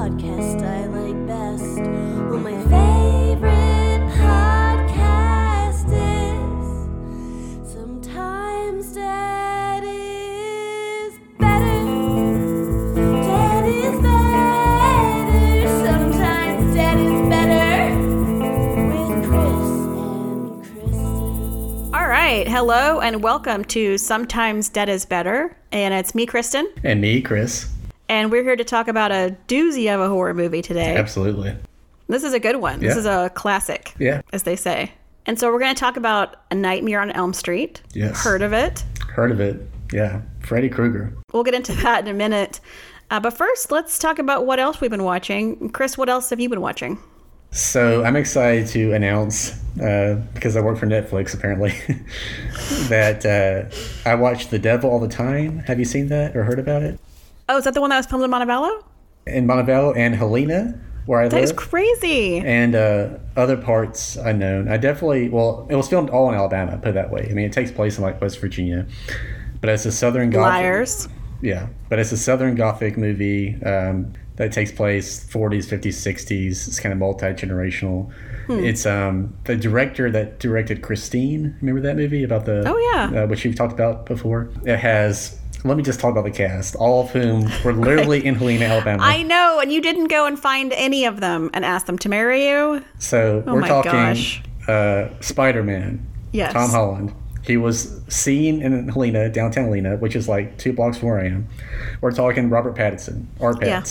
podcast I like best. Well, my Hello and welcome to Sometimes Dead is Better. And it's me, Kristen. And me, Chris. And we're here to talk about a doozy of a horror movie today. Absolutely. This is a good one. This is a classic, Yeah. as they say. And so we're going to talk about A Nightmare on Elm Street. Yes. Heard of it? Heard of it. Yeah. Freddy Krueger. We'll get into that in a minute. Uh, but first, let's talk about what else we've been watching. Chris, what else have you been watching? So I'm excited to announce, uh, because I work for Netflix apparently, that uh, I watch The Devil all the time. Have you seen that or heard about it? Oh, is that the one that was filmed in Montevallo? In Montevallo and Helena, where I That live. That is crazy. and uh, other parts unknown. I definitely, well, it was filmed all in Alabama, put it that way. I mean, it takes place in like West Virginia, but it's a Southern Gothic. Liars. Yeah, but it's a Southern Gothic movie um, that takes place 40s, 50s, 60s. It's kind of multi generational. Hmm. It's um, the director that directed Christine. Remember that movie about the? Oh, yeah. uh, which you've talked about before. It has. Let me just talk about the cast, all of whom were literally in Helena, Alabama. I know, and you didn't go and find any of them and ask them to marry you. So Oh we're my talking gosh. uh, Spider Man. Yes. Tom Holland. He was seen in Helena, downtown Helena, which is like two blocks from where I am. We're talking Robert Pattinson, or Yeah.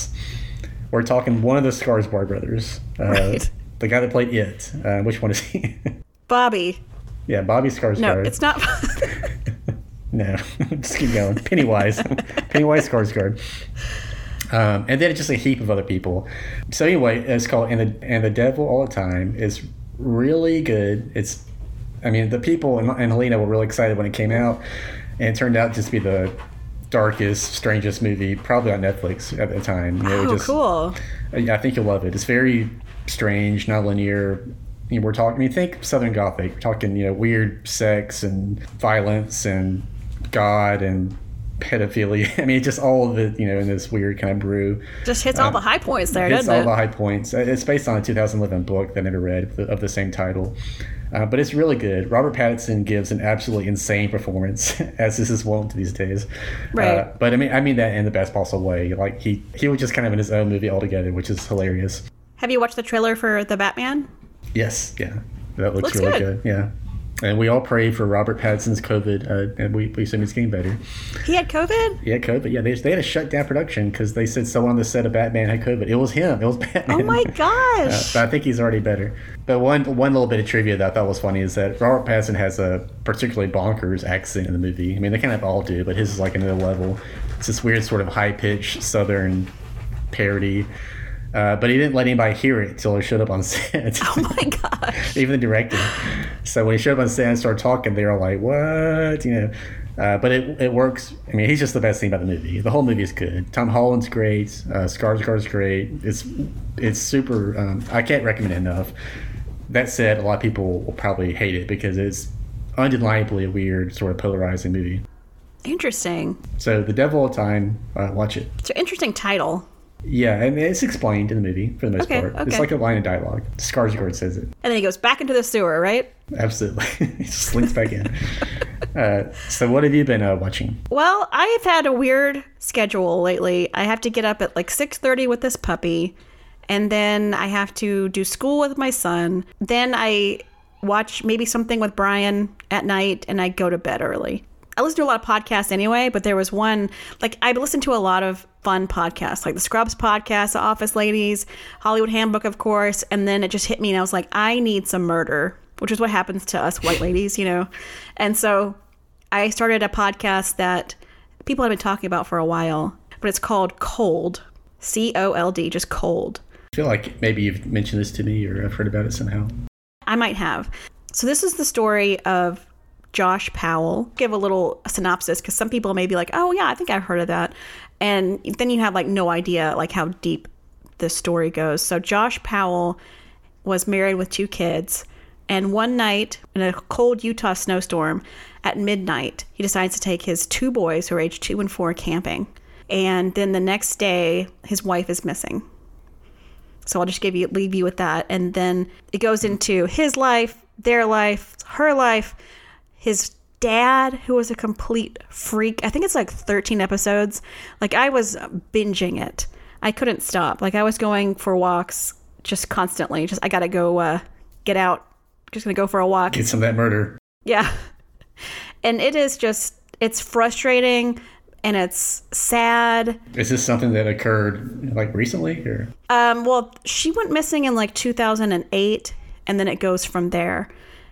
We're talking one of the Skarsgård brothers. Uh, Right. The guy that played It. Uh, which one is he? Bobby. yeah, Bobby Skarsgård. No, it's not. No, just keep going. Pennywise, Pennywise Skarsgård. Um, and then just a heap of other people. So anyway, it's called and the and the Devil all the time is really good. It's, I mean, the people in, in Helena were really excited when it came out, and it turned out just to be the darkest, strangest movie probably on Netflix at the time. You know, oh, just- cool. yeah, I think you'll love it. It's very strange, not linear. You know, we're talking. I mean, think Southern Gothic. We're talking, you know, weird sex and violence and God and pedophilia. I mean, just all of it, you know, in this weird kind of brew. Just hits all the high points there, uh, It's doesn't all it? the high points. Uh, It's based on a 2011 book that I never read of the, of the same title. Uh, but it's really good. Robert Pattinson gives an absolutely insane performance, as this is wont these days. Right. Uh, but I mean, I mean that in the best possible way. Like he, he was just kind of in his own movie altogether, which is hilarious. Have you watched the trailer for the Batman? Yes, yeah, that looks, Looks really good. good. Yeah, and we all pray for Robert Pattinson's COVID, uh, and we, we assume he's getting better. He had COVID? Yeah, COVID. Yeah, they, they had to shut down production because they said someone on the set of Batman had COVID. It was him. It was Batman. Oh my Uh, gosh. but I think he's already better. But one one little bit of trivia that I thought was funny is that Robert Pattinson has a particularly bonkers accent in the movie. I mean, they kind of all do, but his is like another level. It's this weird sort of high pitched Southern parody. Uh, but he didn't let anybody hear it until he showed up on set. oh my god! even the director. So when he showed up on set and started talking, they were like, "What?" You know. Uh, but it, it works. I mean, he's just the best thing about the movie. The whole movie is good. Tom Holland's great. Uh, Skarsgård's great. It's it's super. Um, I can't recommend it enough. That said, a lot of people will probably hate it because it's undeniably a weird, sort of polarizing movie. Interesting. So, The Devil All Time, uh, watch it. It's an interesting title. Yeah, and it's explained in the movie for the most Okay, part. okay. It's like a line of dialogue. Skarsgård says it. And then he goes back into the sewer, right? Absolutely. he just slinks back in. Uh, so, what have you been uh, watching? Well, I've had a weird schedule lately. I have to get up at like 6:30 with this puppy, and then I have to do school with my son. Then I watch maybe something with Brian at night and I go to bed early. I listen to a lot of podcasts anyway, but there was one like I listened to a lot of fun podcasts, like the Scrubs podcast, The Office Ladies, Hollywood Handbook, of course, and then it just hit me and I was like, I need some murder, which is what happens to us white ladies, you know. And so I started a podcast that people have been talking about for a while, but it's called Cold. C O L D, just cold. I feel like maybe you've mentioned this to me or I've heard about it somehow. I might have. So this is the story of Josh Powell. Give a little synopsis because some people may be like, "Oh yeah, I think I've heard of that," and then you have like no idea like how deep the story goes. So Josh Powell was married with two kids, And one night, in a cold Utah snowstorm, at midnight, he decides to take his two boys, who are age two and four, camping. And then the next day, his wife is missing. So I'll just give you leave you with that, and then it goes into his life, their life, her life, his dad, who was a complete freak. I think it's like 13 episodes. Like I was binging it. I couldn't stop. Like I was going for walks just constantly. Just I gotta go uh, get out. Just gonna go for a walk. Get some of that murder. Yeah. And it is just it's frustrating and it's sad. Is this something that occurred like recently or? Um, well, she went missing in like 2008, and then it goes from there,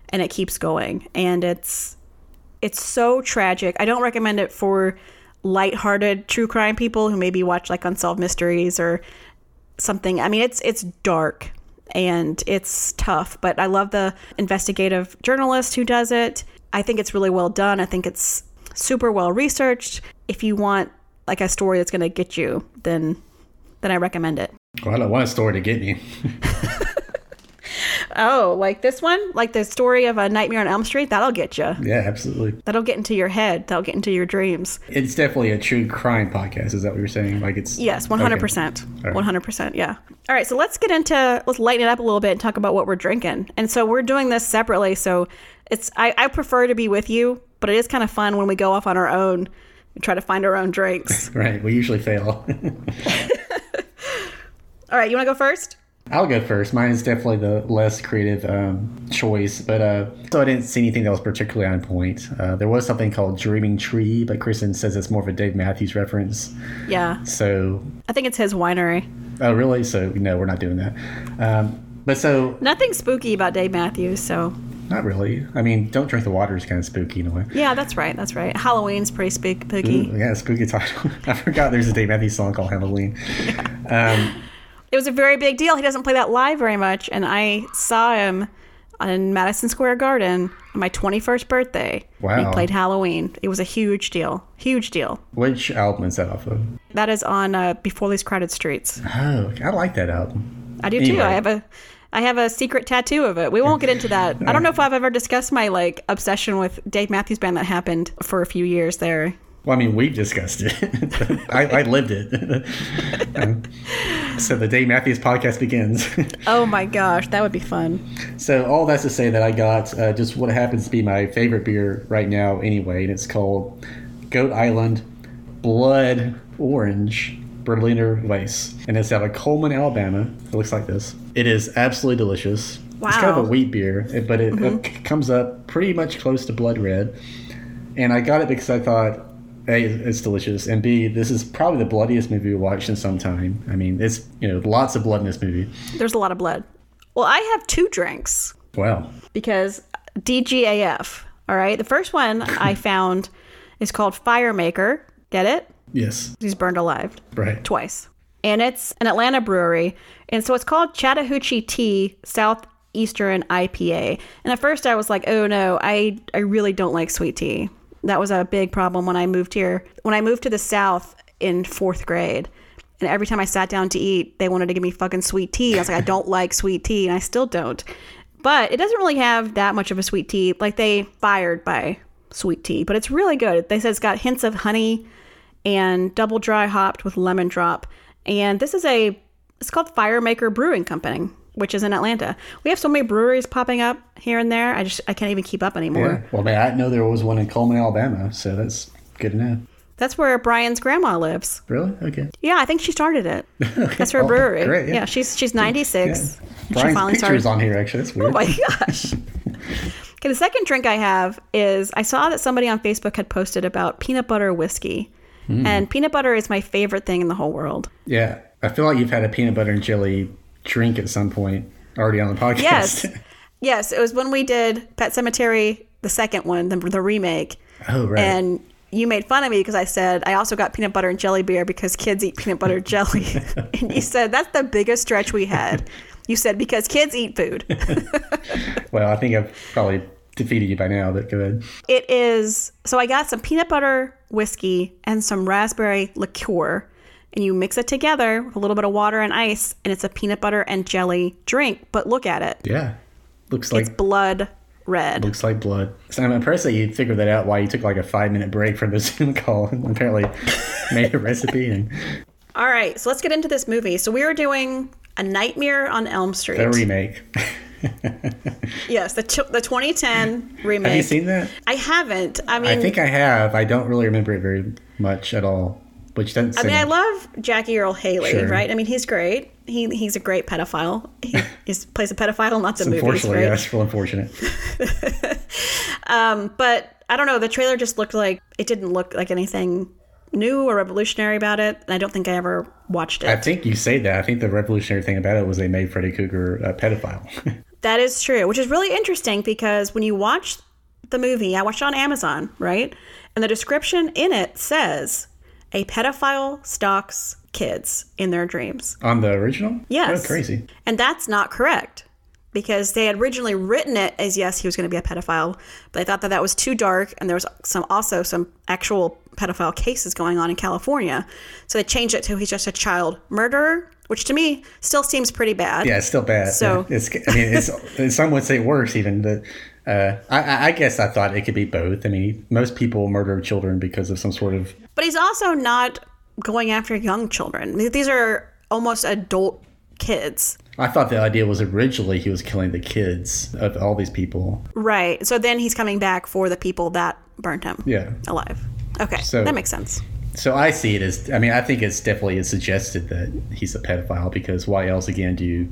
and it keeps going, and it's it's so tragic. I don't recommend it for lighthearted true crime people who maybe watch like Unsolved Mysteries or something. I mean, it's it's dark and it's tough, but I love the investigative journalist who does it. I think it's really well done. I think it's super well researched. If you want like a story that's going to get you, then then I recommend it. Well, I don't want a story to get me. Oh, like this one, like the story of a Nightmare on Elm Street. That'll get you. yeah, absolutely. That'll get into your head. That'll get into your dreams. It's definitely a true crime podcast. Is that what you're saying? Like it's Yes, one hundred percent, one hundred percent. Yeah. All right, so let's get into let's lighten it up a little bit and talk about what we're drinking. And so we're doing this separately. So it's I, I prefer to be with you, but it is kind of fun when we go off on our own and try to find our own drinks. Right. We usually fail. All right, you want to go first? I'll go first. Mine is definitely the less creative um, choice, but uh, so I didn't see anything that was particularly on point. Uh, there was something called Dreaming Tree, but Kristen says it's more of a Dave Matthews reference. Yeah, So, I think it's his winery. oh really? So no, we're not doing that. Um, but so Nothing spooky about Dave Matthews. So not really. I mean, don't drink the water is kind of spooky in a way. yeah, that's right. That's right. Halloween's pretty spooky. Ooh, yeah, spooky title. I forgot there's a Dave Matthews song called Halloween. Um, it was a very big deal. He doesn't play that live very much, and I saw him in Madison Square Garden on my 21st birthday. Wow. He played Halloween. It was a huge deal. Huge deal. which album is that off of? That is on uh, Before These Crowded Streets. Oh, I like that album. I do too. I have a I have a secret tattoo of it. We won't get into that. I don't know if I've ever discussed my like obsession with Dave Matthews Band that happened for a few years there. Well, I mean, we discussed it. I, I lived it. So the Dave Matthews podcast begins. Oh my gosh, that would be fun. so all that's to say that I got uh, just what happens to be my favorite beer right now, anyway, and it's called Goat Island Blood Orange Berliner Weisse, and it's out of Cullman, Alabama. It looks like this. It is absolutely delicious. Wow. It's kind of a wheat beer, but it, it comes up pretty much close to blood red. And I got it because I thought, A, it's delicious, and B, this is probably the bloodiest movie we watched in some time. I mean, it's, you know, lots of blood in this movie. There's a lot of blood. Well, I have two drinks Wow. because DGAF. All right, the first one I found is called Firemaker. Get it? Yes. He's burned alive. Right. twice. And it's an Atlanta brewery. And so it's called Chattahoochee Tea Southeastern IPA. And at first I was like, oh no, I, I really don't like sweet tea. That was a big problem when I moved here. When I moved to the South in fourth grade, and every time I sat down to eat, they wanted to give me fucking sweet tea. I was like, I don't like sweet tea, and I still don't. But it doesn't really have that much of a sweet tea. Like they fired by sweet tea, but it's really good. They said it's got hints of honey and double dry hopped with lemon drop. And this is a it's called Firemaker Brewing Company, which is in Atlanta. We have so many breweries popping up here and there. I just I can't even keep up anymore. Yeah. Well, man, I know there was one in Cullman, Alabama, so that's good to know. That's where Brian's grandma lives. Really? Okay. Yeah, I think she started it. That's her Oh, brewery. great, yeah. yeah. she's she's 96. She Brian's finally picture started on here, actually. That's weird. Oh my gosh. Okay, the second drink I have is I saw that somebody on Facebook had posted about peanut butter whiskey. Hmm. And peanut butter is my favorite thing in the whole world. yeah. I feel like you've had a peanut butter and jelly drink at some point already on the podcast. Yes. yes, it was when we did Pet Sematary, the second one, the, the remake. oh, right. And you made fun of me because I said I also got peanut butter and jelly beer because kids eat peanut butter and jelly. and you said that's the biggest stretch we had. You said because kids eat food. well, I think I've probably defeated you by now, but go ahead. It is so I got some peanut butter whiskey and some raspberry liqueur, and you mix it together with a little bit of water and ice, and it's a peanut butter and jelly drink. But look at it. Yeah. looks like it's blood red. looks like blood. So I'm impressed that you figured that out. Why you took like a five minute break from the Zoom call and apparently made a recipe and All right, so let's get into this movie. So we are doing A Nightmare on Elm Street. a remake. yes, the t- the 2010 remake. Have you seen that? I haven't. I mean, I think I have. I don't really remember it very much at all. Which doesn't. I mean, I love Jackie Earle Haley, Sure. right? I mean, he's great. He he's a great pedophile. He plays a pedophile in lots of movies, Unfortunately, right? yeah, real unfortunate. Um, but I don't know. The trailer just looked like it didn't look like anything new or revolutionary about it. And I don't think I ever watched it. I think you say that. I think the revolutionary thing about it was they made Freddy Krueger a pedophile. That is true, which is really interesting because when you watch the movie, I watched it on Amazon, right? And the description in it says a pedophile stalks kids in their dreams. On the original? Yes. Oh, crazy. And that's not correct because they had originally written it as yes, he was going to be a pedophile, but they thought that that was too dark and there was some also some actual pedophile cases going on in California. So they changed it to he's just a child murderer, which to me still seems pretty bad. Yeah, it's still bad. So- it's. I mean, it's. some would say worse even. But uh, I- I, I guess I thought it could be both. I mean, most people murder children because of some sort of. But he's also not going after young children. These are almost adult kids. I thought the idea was originally he was killing the kids of all these people. Right. So then he's coming back for the people that burned him Yeah. alive. Okay. So- that makes sense. So I see it as. I mean, I think it's definitely it's suggested that he's a pedophile because why else again do you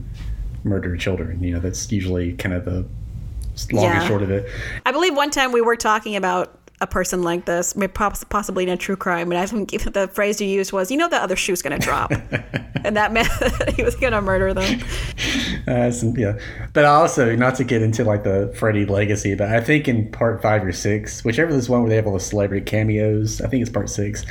murder children? You know, that's usually kind of the long Yeah. and short of it. I believe one time we were talking about a person like this, possibly in a true crime, and I think the phrase you used was, "You know, the other shoe's going to drop," and that meant that he was going to murder them. Uh, yeah, but also not to get into like the Freddy legacy, but I think in part five or six, whichever this one where they have all the celebrity cameos, I think it's part six,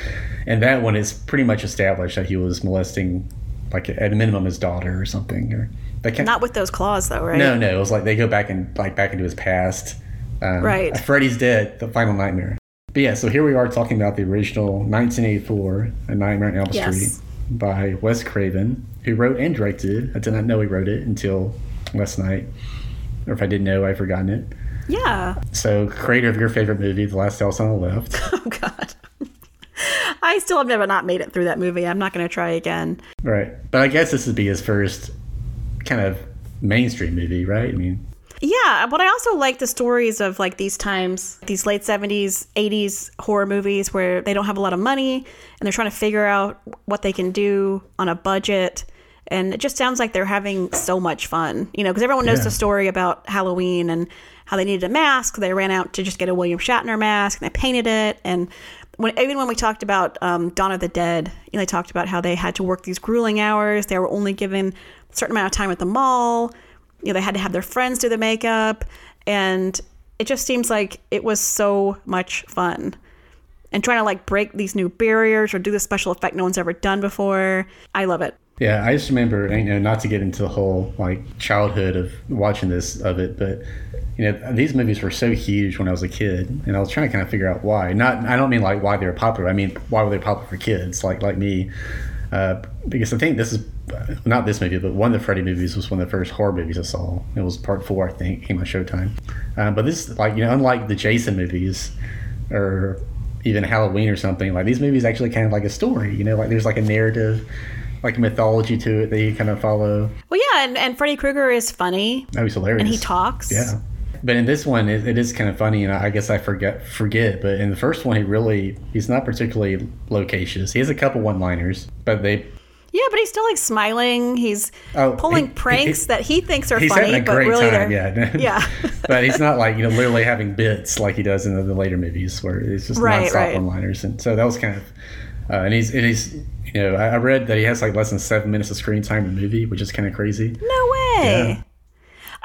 and that one is pretty much established that he was molesting, like at a minimum, his daughter or something. Or they can't. Not with those claws, though, right? no, no, it was like they go back and like back into his past. Um, Right. Freddy's dead. The final nightmare. But yeah, so here we are talking about the original 1984 A Nightmare on Elm Yes. Street by Wes Craven, who wrote and directed. I did not know he wrote it until last night, or if I did know, I'd forgotten it. Yeah. So, creator of your favorite movie, The Last House on the Left. Oh God. I still have never not made it through that movie. I'm not going to try again. right. But I guess this would be his first kind of mainstream movie, right? I mean, Yeah, but I also like the stories of like these times, these late 70s, 80s horror movies where they don't have a lot of money and they're trying to figure out what they can do on a budget. And it just sounds like they're having so much fun, you know, because everyone knows Yeah. the story about Halloween and how they needed a mask. They ran out to just get a William Shatner mask and they painted it. And when, even when we talked about um, Dawn of the Dead, you know, they talked about how they had to work these grueling hours. They were only given a certain amount of time at the mall you know they had to have their friends do the makeup and it just seems like it was so much fun and trying to like break these new barriers or do the special effect no one's ever done before i love it Yeah, I just remember, you know, not to get into the whole like childhood of watching this of it, but you know, these movies were so huge when I was a kid, and I was trying to kind of figure out why. Not, I don't mean like why they were popular. I mean why were they popular for kids like like me? Uh, because I think this is not this movie, but one of the Freddy movies was one of the first horror movies I saw. It was part four, I think, came on Showtime. Um, but this, is like, you know, unlike the Jason movies or even Halloween or something, like these movies actually kind of like a story. You know, like there's like a narrative, like a mythology to it that you kind of follow. well yeah and, and freddy krueger is funny That was hilarious. and he talks Yeah. But in this one, it, it is kind of funny, and I guess I forget forget. But in the first one, he really he's not particularly loquacious. He has a couple one-liners, but they yeah but he's still like smiling he's Oh, pulling he- pranks he- that he thinks are funny but really time. they're Yeah, Yeah. but he's not like you know literally having bits like he does in the, the later movies where it's just Right, nonstop right. one-liners, and so that was kind of. Uh, and he's and he's you know I, I read that he has like less than seven minutes of screen time in the movie, which is kind of crazy. no way Yeah.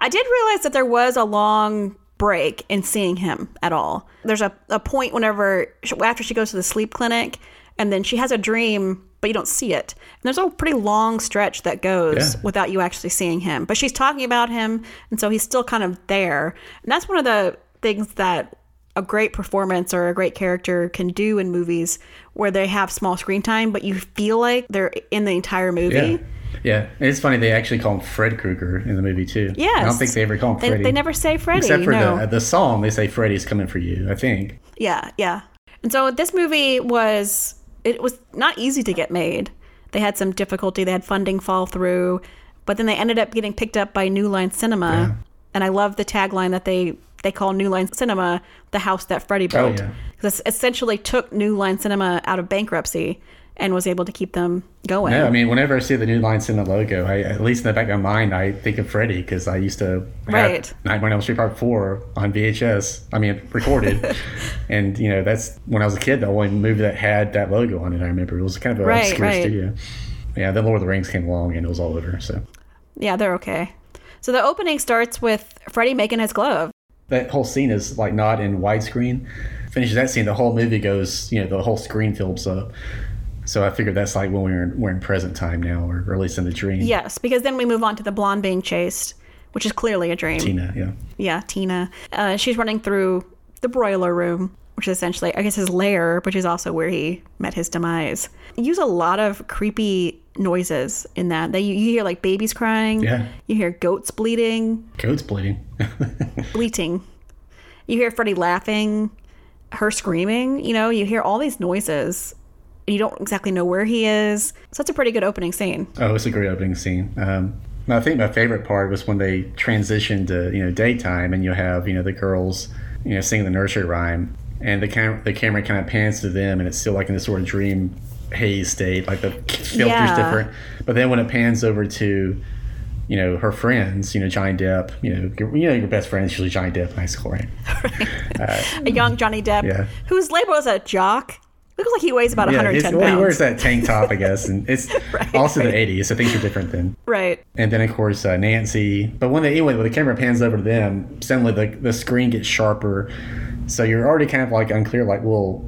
I did realize that there was a long break in seeing him at all. There's a, a point whenever, after she goes to the sleep clinic, and then she has a dream, but you don't see it. And there's a pretty long stretch that goes Yeah. without you actually seeing him. But she's talking about him, and so he's still kind of there. And that's one of the things that a great performance or a great character can do in movies where they have small screen time, but you feel like they're in the entire movie. Yeah. Yeah, it's funny they actually call him Fred Krueger in the movie too. Yeah, I don't think they ever call him They, Freddy. they never say Freddy. except for no. the the song. They say Freddy's coming for you. I think. Yeah, yeah. And so this movie was it was not easy to get made. They had some difficulty. They had funding fall through, but then they ended up getting picked up by New Line Cinema. Yeah. And I love the tagline that they they call New Line Cinema the house that Freddy oh, built. Oh, yeah. Essentially took New Line Cinema out of bankruptcy and was able to keep them going. No, I mean, whenever I see the New Line Cinema logo, I, at least in the back of my mind, I think of Freddy because I used to have Right. Nightmare on Elm Street Part Four on VHS. I mean, recorded, and you know that's when I was a kid. The only movie that had that logo on it, I remember it was kind of an Right, obscure right. studio. Yeah, then Lord of the Rings came along and it was all over. So yeah, they're okay. So the opening starts with Freddy making his glove. that whole scene is like not in widescreen. Finishes that scene, the whole movie goes. You know, the whole screen fills up. So I figured that's like when we're in, we're in present time now, or, or at least in the dream. Yes, because then we move on to the blonde being chased, which is clearly a dream. Tina. Yeah. Yeah, Tina. Uh, she's running through the broiler room, which is essentially, I guess, his lair, which is also where he met his demise. They use a lot of creepy noises in that. They you hear like babies crying. Yeah. You hear goats bleeding, Goats bleeding. bleating. You hear Freddy laughing, her screaming. You know, you hear all these noises. You don't exactly know where he is. So that's a pretty good opening scene. Oh, it's a great opening scene. Um, I think my favorite part was when they transitioned to you know daytime, and you have you know the girls you know singing the nursery rhyme, and the cam- the camera kind of pans to them, and it's still like in this sort of dream haze state, like the filter's Yeah. different. But then when it pans over to you know her friends, you know Johnny Depp, you know your, you know your best friend is usually Johnny Depp in high school, right? A young Johnny Depp, Yeah. who's labeled as a jock. Looks like he weighs about Yeah, 110 it's- well, he wears that tank top, I guess, and it's also the '80s, so things are different then. Right. And then of course uh, Nancy. But when they anyway, when the camera pans over to them, suddenly the the screen gets sharper. So you're already kind of like unclear, like, well,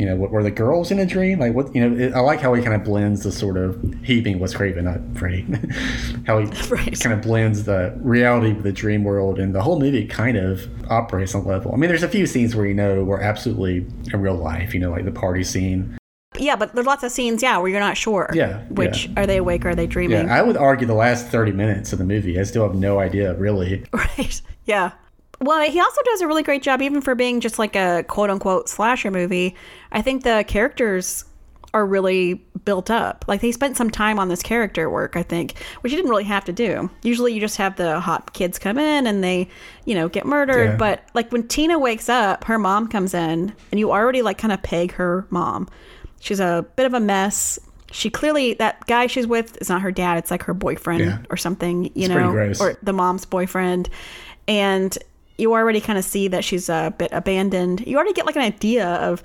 you know, were the girls in a dream? Like, what? You know, it, I like how he kind of blends the sort of he being Wes Craven, not Freddy. how he Right. kind of blends the reality with the dream world, and the whole movie kind of operates on a level. I mean, there's a few scenes where you know were absolutely in real life. You know, like the party scene. Yeah, but there's lots of scenes, yeah, where you're not sure. Yeah, Which yeah. are they awake or are they dreaming? Yeah, I would argue the last 30 minutes of the movie, I still have no idea, really. Right. Yeah. Well, he also does a really great job, even for being just like a quote unquote slasher movie. I think the characters are really built up. Like they spent some time on this character work, I think, which you didn't really have to do. Usually you just have the hot kids come in and they, you know, get murdered. Yeah. But like when Tina wakes up, her mom comes in and you already like kind of peg her mom. She's a bit of a mess. She clearly that guy she's with is not her dad. It's like her boyfriend Yeah. or something, you It's know, or the mom's boyfriend. And you already kind of see that she's a bit abandoned. You already get like an idea of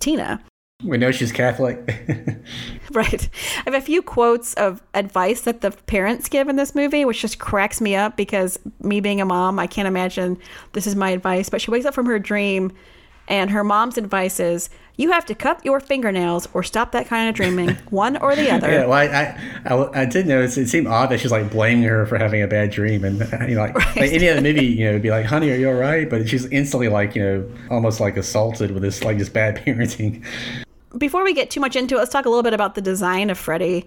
Tina. We know she's Catholic. Right. I have a few quotes of advice that the parents give in this movie, which just cracks me up because me being a mom, I can't imagine this is my advice. But she wakes up from her dream, and her mom's advice is you have to cut your fingernails or stop that kind of dreaming, one or the other. yeah, well, I, I, I, I did notice it seemed odd that she's like blaming her for having a bad dream. And, uh, you know, like, like any other movie, you know, would be like, honey, are you all right? But she's instantly like, you know, almost like assaulted with this, like, just bad parenting. Before we get too much into it, let's talk a little bit about the design of Freddy.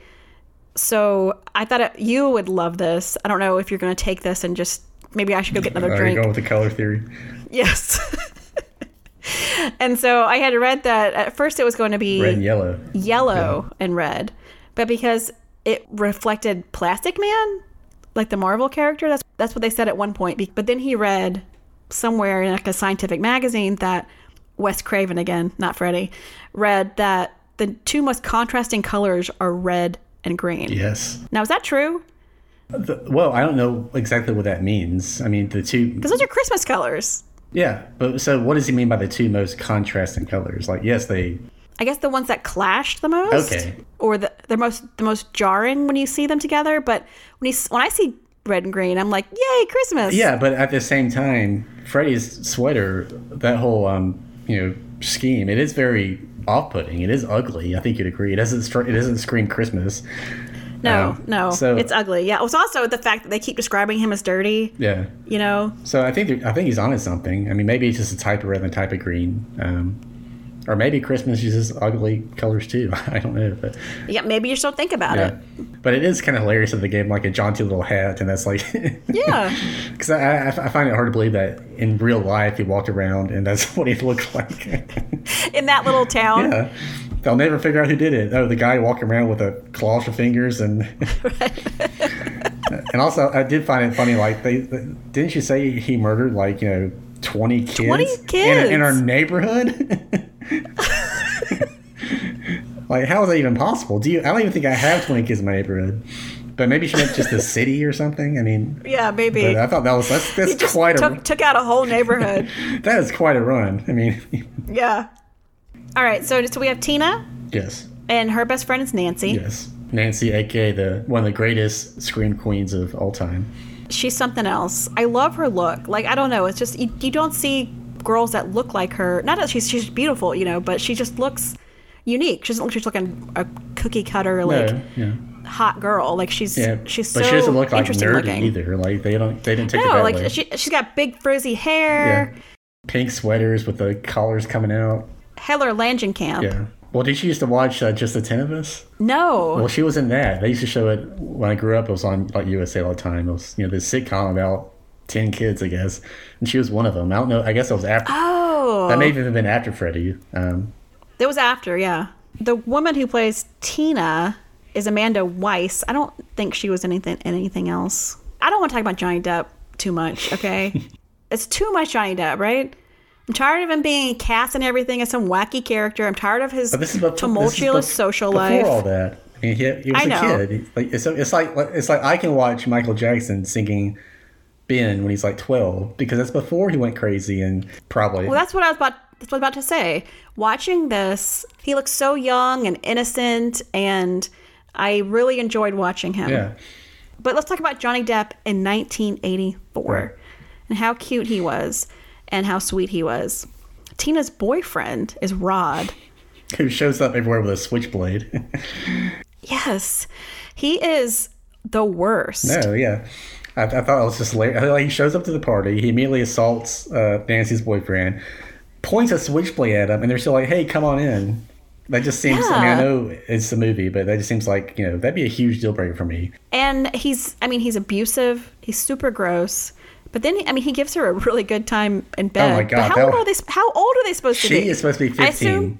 So I thought it, you would love this. I don't know if you're going to take this and just maybe I should go get another Are you drink. going with the color theory? Yes. and so I had read that at first it was going to be Red and yellow. yellow and red, but because it reflected Plastic Man, like the Marvel character, that's that's what they said at one point. But then he read somewhere in like a scientific magazine that Wes Craven again, not Freddy, read that the two most contrasting colors are red and green. Yes. Now is that true? The, well, I don't know exactly what that means. I mean, the two. Because those are Christmas colors. Yeah, but so what does he mean by the two most contrasting colors? Like, yes, they. I guess the ones that clashed the most, Okay. or the the most the most jarring when you see them together. But when s- when I see red and green, I'm like, yay, Christmas! Yeah, but at the same time, Freddy's sweater, that whole um, you know scheme, it is very off-putting. It is ugly. I think you'd agree. It doesn't. It doesn't scream Christmas. No, Um, no, so- it's ugly. Yeah, it was also the fact that they keep describing him as dirty. Yeah. You know, So I think I think he's onto something. I mean, maybe it's just a type of red and type of green. Um, Or maybe Christmas uses ugly colors too. I don't know, but Yeah, maybe you just don't think about yeah. it. But it is kind of hilarious that they gave him like a jaunty little hat, and that's like, Yeah. because I, I, I find it hard to believe that in real life he walked around and that's what he looked like. In that little town. yeah, they'll never figure out who did it. Oh, the guy walking around with a claws for fingers, and and also I did find it funny. Like they, didn't you say he murdered like you know twenty kids? 20 in, in our neighborhood. like, how is that even possible? Do you? I don't even think I have twenty kids in my neighborhood. But maybe she meant just the city or something. I mean, Yeah, maybe. I thought that was that's, that's quite a took, took out a whole neighborhood. that is quite a run. I mean, yeah. All right, so so we have Tina, yes, and her best friend is Nancy. yes. Nancy, aka the one of the greatest scream queens of all time. She's something else. I love her look. Like I don't know, it's just you, you don't see girls that look like her. Not that she's she's beautiful, you know, but she just looks unique. She doesn't look she's looking a cookie cutter like no, yeah, hot girl. Like she's yeah. she's but so she doesn't look like nerdy looking. either. Like they don't, they didn't take it No, that like way. she she's got big frizzy hair. yeah, pink sweaters with the collars coming out. Heather Langenkamp. Yeah. Well, did you used to watch uh, just the ten of us? No. Well, she was in that. They used to show it when I grew up. It was on like USA all the time. It was you know this sitcom about ten kids, I guess, and she was one of them. I don't know. I guess it was after. oh. That may have even been after Freddy. Um, It was after, yeah. The woman who plays Tina is Amanda Wyss. I don't think she was anything anything else. I don't want to talk about Johnny Depp too much, okay? it's too much Johnny Depp, right? I'm tired of him being cast and everything as some wacky character. I'm tired of his But this is before, tumultuous this is bef- social before life. all that. I mean, he, he was I a know. kid. Like, it's, it's like it's like I can watch Michael Jackson singing Ben when he's like twelve because that's before he went crazy and probably Well, that's what I was about. That's what I was about to say. Watching this, he looks so young and innocent, and I really enjoyed watching him. yeah. But let's talk about Johnny Depp in 1984 Right. and how cute he was and how sweet he was. Tina's boyfriend is Rod. Who shows up everywhere with a switchblade? Yes, he is the worst. no, yeah. I, I thought it was just hilarious. Like, he shows up to the party. He immediately assaults uh, Nancy's boyfriend, points a switchblade at him, and they're still like, "Hey, come on in." That just seems. I mean, I know it's a movie, but that just seems like you know that'd be a huge deal breaker for me. And he's, I mean, he's abusive. He's super gross. But then, I mean, he gives her a really good time in bed. Oh my But God, how old are they? How old are they supposed to be? She is supposed to be fifteen.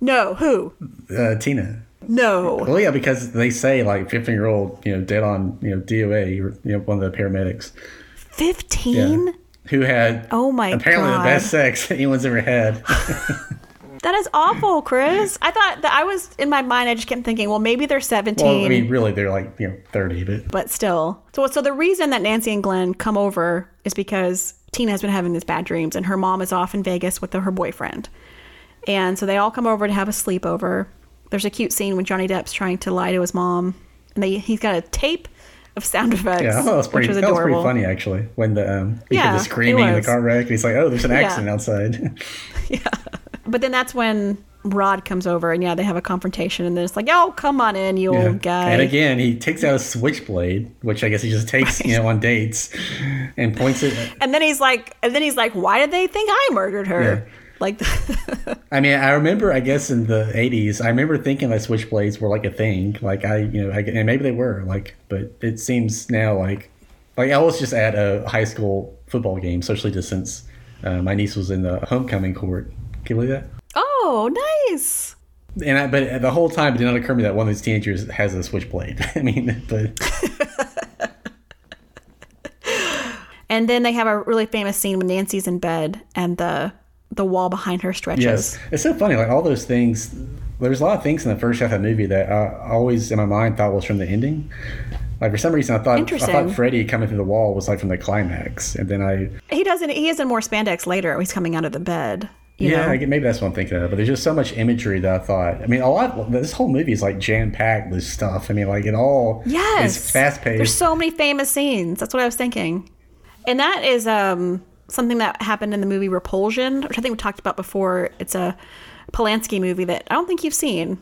No, who? Uh, Tina. No. Well, yeah, because they say like 15 year old, you know, dead on, you know, DOA, you know, one of the paramedics. 15? Who had Oh my God. apparently God. the best sex anyone's ever had. That is awful, Chris. I thought that I was in my mind. I just kept thinking, well, maybe they're seventeen, well, I mean, really, they're like, you know, 30, but but still. So, so the reason that Nancy and Glenn come over is because Tina has been having these bad dreams, and her mom is off in Vegas with her boyfriend, and so they all come over to have a sleepover. There's a cute scene when Johnny Depp's trying to lie to his mom, and they he's got a tape of sound effects, yeah, I thought it was pretty, which was that was pretty funny actually. When the, um, Yeah, the screaming in the car wreck, and he's like, oh, there's an Yeah. accident outside. But then that's when Rod comes over, and yeah, they have a confrontation, and then it's like, oh, come on in, you Yeah. old guy. And again, he takes out a switchblade, which I guess he just takes, you know, on dates and points it. And then he's like, and then he's like, why did they think I murdered her? Yeah. Like, I mean, I remember, I guess, in the '80s, I remember thinking that switchblades were like a thing. Like I, you know, I, and maybe they were. Like, but it seems now like, like I was just at a high school football game, socially distanced. Uh, my niece was in the homecoming court. Can you believe that? oh, nice. And I, but the whole time, it did not occur to me that one of these teenagers has a switchblade. I mean, but And then they have a really famous scene when Nancy's in bed and the the wall behind her stretches. yes, it's so funny. Like all those things. There's a lot of things in the first half of the movie that I always in my mind thought was from the ending. Like for some reason, I thought I thought Freddy coming through the wall was like from the climax, and then I He doesn't. He is in more spandex later. He's coming out of the bed. You yeah, know? I get, maybe that's what I'm thinking of. But there's just so much imagery that I thought. I mean, a lot. This whole movie is like jam packed with stuff. I mean, like it all Yes. is fast paced. There's so many famous scenes. That's what I was thinking. And that is um, something that happened in the movie Repulsion, which I think we talked about before. It's a Polanski movie that I don't think you've seen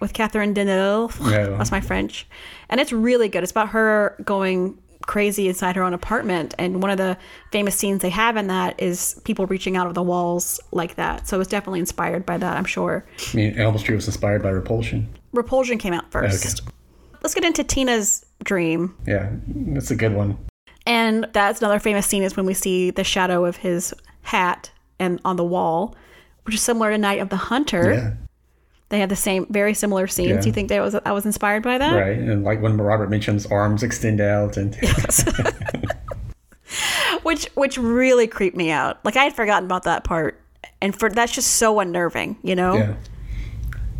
with Catherine Deneuve. No. That's my French. And it's really good. It's about her going crazy inside her own apartment. And one of the famous scenes they have in that is people reaching out of the walls like that. So it was definitely inspired by that, I'm sure. I mean, Elm Street was inspired by Repulsion. Repulsion came out first. Let's get into Tina's dream. Yeah, that's a good one. And that's another famous scene is when we see the shadow of his hat and on the wall, which is similar to Night of the Hunter. Yeah, They had the same, very similar scenes. Yeah. You think that was I was inspired by that? right. And like when Robert mentions arms extend out, and yes. Which which really creeped me out. Like I had forgotten about that part, and for that's just so unnerving. You know? yeah.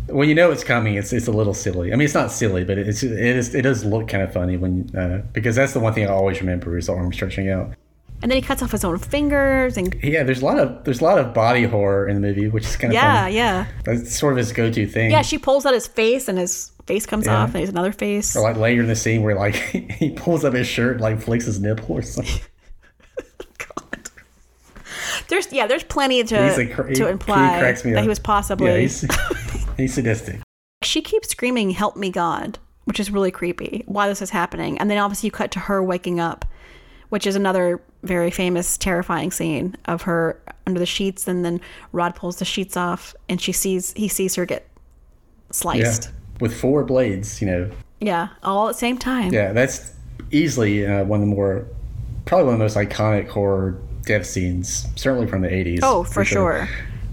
When you know it's coming, it's it's a little silly. I mean, it's not silly, but it's it is it does look kind of funny when uh, because that's the one thing I always remember is the arm stretching out. And then he cuts off his own fingers, and Yeah, there's a lot of there's a lot of body horror in the movie, which is kind of yeah, fun. yeah, That's sort of his go-to thing. yeah. She pulls out his face, and his face comes Yeah. off, and he's another face. Or like later in the scene where like he pulls up his shirt, like flicks his nipple or something. God. There's yeah, there's plenty to He's a cr- he- to he imply me that up. he was possibly. Yeah, he's he's sadistic. she keeps screaming, "Help me, God," which is really creepy. Why this is happening, and then obviously you cut to her waking up, which is another very famous, terrifying scene of her under the sheets, and then Rod pulls the sheets off, and she sees he sees her get Yeah, sliced. with four blades, you know. Yeah, all at the same time. Yeah, that's easily uh, one of the more, probably one of the most iconic horror death scenes, certainly from the '80s. Oh, for, sure.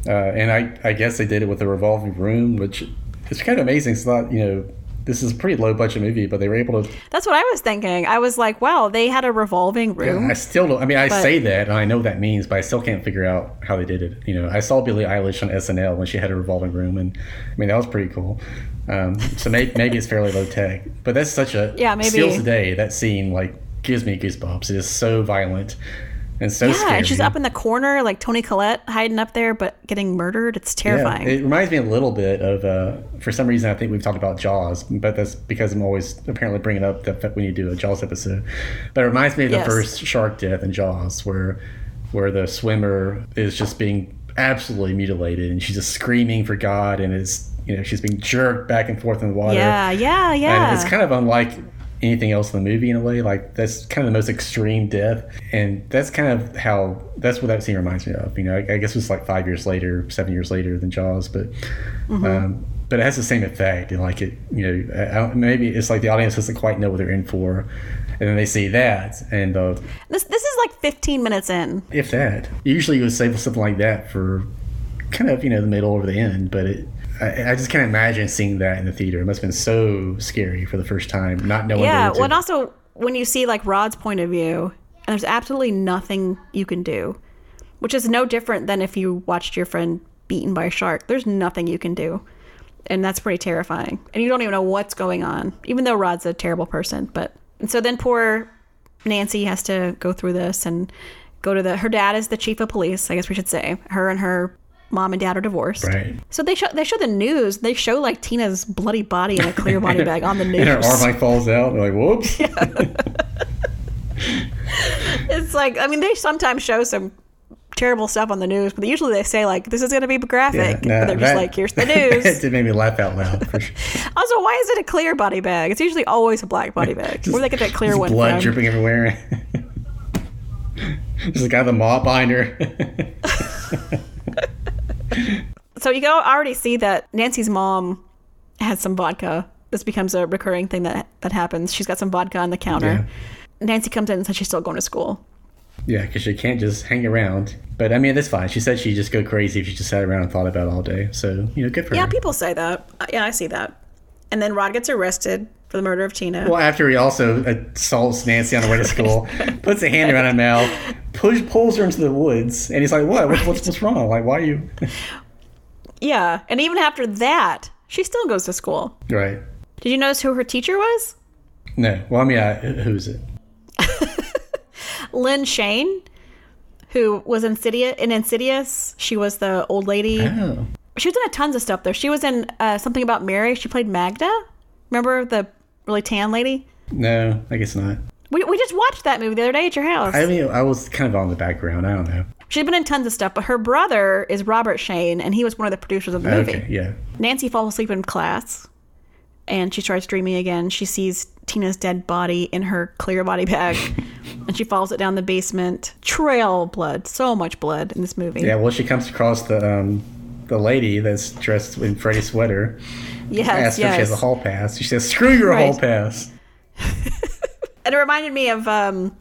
Uh, and I, I guess they did it with the revolving room, which it's kind of amazing. It's not, you know, this is a pretty low budget movie, but they were able to. That's what I was thinking. I was like, wow, they had a revolving room. I still don't. I mean, I But- say that and I know what that means, but I still can't figure out how they did it. You know, I saw Billie Eilish on SNL when she had a revolving room, and I mean that was pretty cool. Um, so maybe, maybe it's fairly low tech, but that's such a Yeah, maybe. Still today, that scene like gives me goosebumps. It is so violent and so yeah, scary. and she's up in the corner, like Toni Collette hiding up there, but getting murdered. It's terrifying. Yeah, it reminds me a little bit of, uh, for some reason, I think we've talked about Jaws, but that's because I'm always apparently bringing up the fact we need to do a Jaws episode. But it reminds me of the Yes. first shark death in Jaws, where where the swimmer is just being absolutely mutilated, and she's just screaming for God, and is you know she's being jerked back and forth in the water. yeah, yeah, yeah. And it's kind of unlike anything else in the movie in a way. Like that's kind of the most extreme death, and that's kind of how that's what that scene reminds me of. You know, I, I guess it's like five years later, seven years later than Jaws, but um, but it has the same effect. And like it, you know, maybe it's like the audience doesn't quite know what they're in for, and then they see that, and uh, this this is like 15 minutes in. if that, usually you would save something like that for kind of you know the middle or the end, but it. I, I just can't imagine seeing that in the theater. It must have been so scary for the first time, not knowing. Yeah. Well, and also when you see like Rod's point of view, and there's absolutely nothing you can do, which is no different than if you watched your friend beaten by a shark. There's nothing you can do, and that's pretty terrifying. And you don't even know what's going on, even though Rod's a terrible person. But and so then poor Nancy has to go through this and go to the. Her dad is the chief of police. I guess we should say her and her mom and dad are divorced. Right. So they show they show the news. They show like Tina's bloody body in a clear body bag on the news. and her arm like falls out. They're like, whoops. It's like I mean they sometimes show some terrible stuff on the news, but usually they say like this is going to be graphic. but they're just that- like here's the news. it did make me laugh out loud. For sure. also, why is it a clear body bag? It's usually always a black body bag. Where do they get that clear one blood from? dripping everywhere. Just a guy with a mop behind her. So you can already see that Nancy's mom has some vodka. This becomes a recurring thing that that happens. She's got some vodka on the counter. Nancy comes in and says she's still going to school. yeah, because she can't just hang around. But I mean, that's fine. She said she'd just go crazy if she just sat around and thought about it all day. So you know, good for Yeah, her. Yeah, people say that. Uh, Yeah, I see that. And then Rod gets arrested for the murder of Tina. Well, after he also assaults Nancy on the way to school, puts a hand around her mouth, push, pulls her into the woods, and he's like, "What? What's, what's, what's wrong? Like, why are you?" Yeah, and even after that, she still goes to school. right? Did you notice who her teacher was? No. Well, I mean, I, who's it? Lin Shaye, who was Insidious. In Insidious, she was the old lady. Oh, She was in a tons of stuff though. She was in uh, something about Mary. She played Magda. Remember the really tan lady? no, I guess not. We, we just watched that movie the other day at your house. I mean, I was kind of on the background. I don't know. She's been in tons of stuff, but her brother is Robert Shaye, and he was one of the producers of the movie. Okay, yeah. Nancy falls asleep in class, and she starts dreaming again. She sees Tina's dead body in her clear body bag, and she follows it down the basement. Trail blood, so much blood in this movie. Yeah, well, she comes across the um, the lady that's dressed in Freddy's sweater. Yes, Asks her if she has a yes. hall pass. She says, "Screw your Right. hall pass." And it reminded me of um,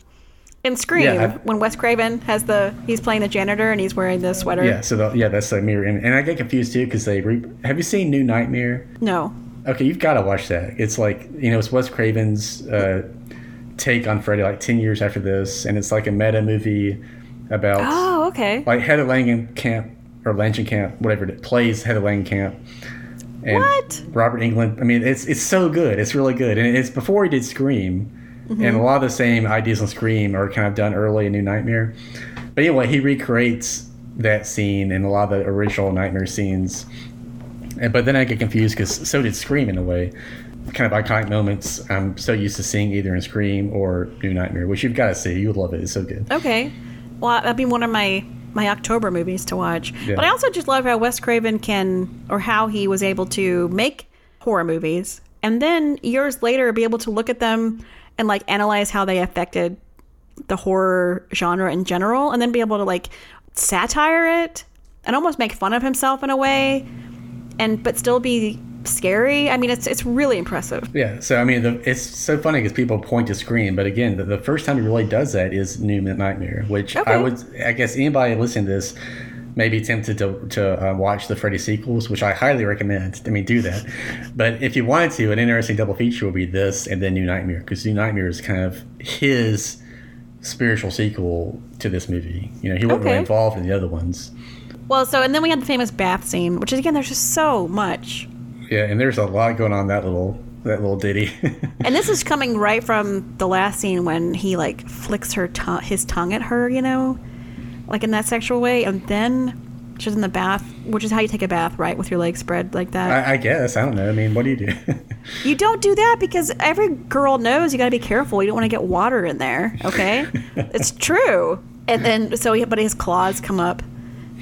in Scream Yeah, I- when Wes Craven has the he's playing the janitor and he's wearing the sweater. Yeah, so the, yeah, that's the mirror, and, and I get confused too because they re- have you seen New Nightmare? No. Okay, you've got to watch that. It's like you know, it's Wes Craven's uh, take on Freddy, like ten years after this, and it's like a meta movie about Oh, okay. like Heather Langenkamp or Langenkamp, whatever it plays Heather Langenkamp. And What? Robert Englund. I mean, it's it's so good. It's really good, and it's before he did Scream, Mm-hmm. and a lot of the same ideas on Scream are kind of done early in New Nightmare. But anyway, he recreates that scene and a lot of the original Nightmare scenes. And, but then I get confused because so did Scream in a way. Kind of iconic moments I'm so used to seeing either in Scream or New Nightmare, which you've got to see. You would love it. It's so good. Okay. Well, that'd be one of my my October movies to watch. Yeah. But I also just love how Wes Craven can, or how he was able to make horror movies, and then years later be able to look at them and like analyze how they affected the horror genre in general, and then be able to like satire it and almost make fun of himself in a way, and but still be scary. I mean, it's it's really impressive. Yeah, so I mean, the, it's so funny because people point to Scream, but again, the, the first time he really does that is New Nightmare, which I would, I guess, anybody listening to this may be tempted to to uh, watch the Freddy sequels, which I highly recommend. I mean, do that. but if you wanted to, an interesting double feature would be this and then New Nightmare, because New Nightmare is kind of his spiritual sequel to this movie. You know, he wasn't really involved in the other ones. Well, so and then we had the famous bath scene, which is again, there's just so much. Yeah, and there's a lot going on that little that little ditty. And this is coming right from the last scene when he like flicks her tongue, his tongue at her, you know, like in that sexual way, and then she's in the bath, which is how you take a bath, right, with your legs spread like that. I, I guess I don't know. I mean, what do you do? you don't do that because every girl knows you got to be careful. You don't want to get water in there. Okay, it's true. And then so, he, but his claws come up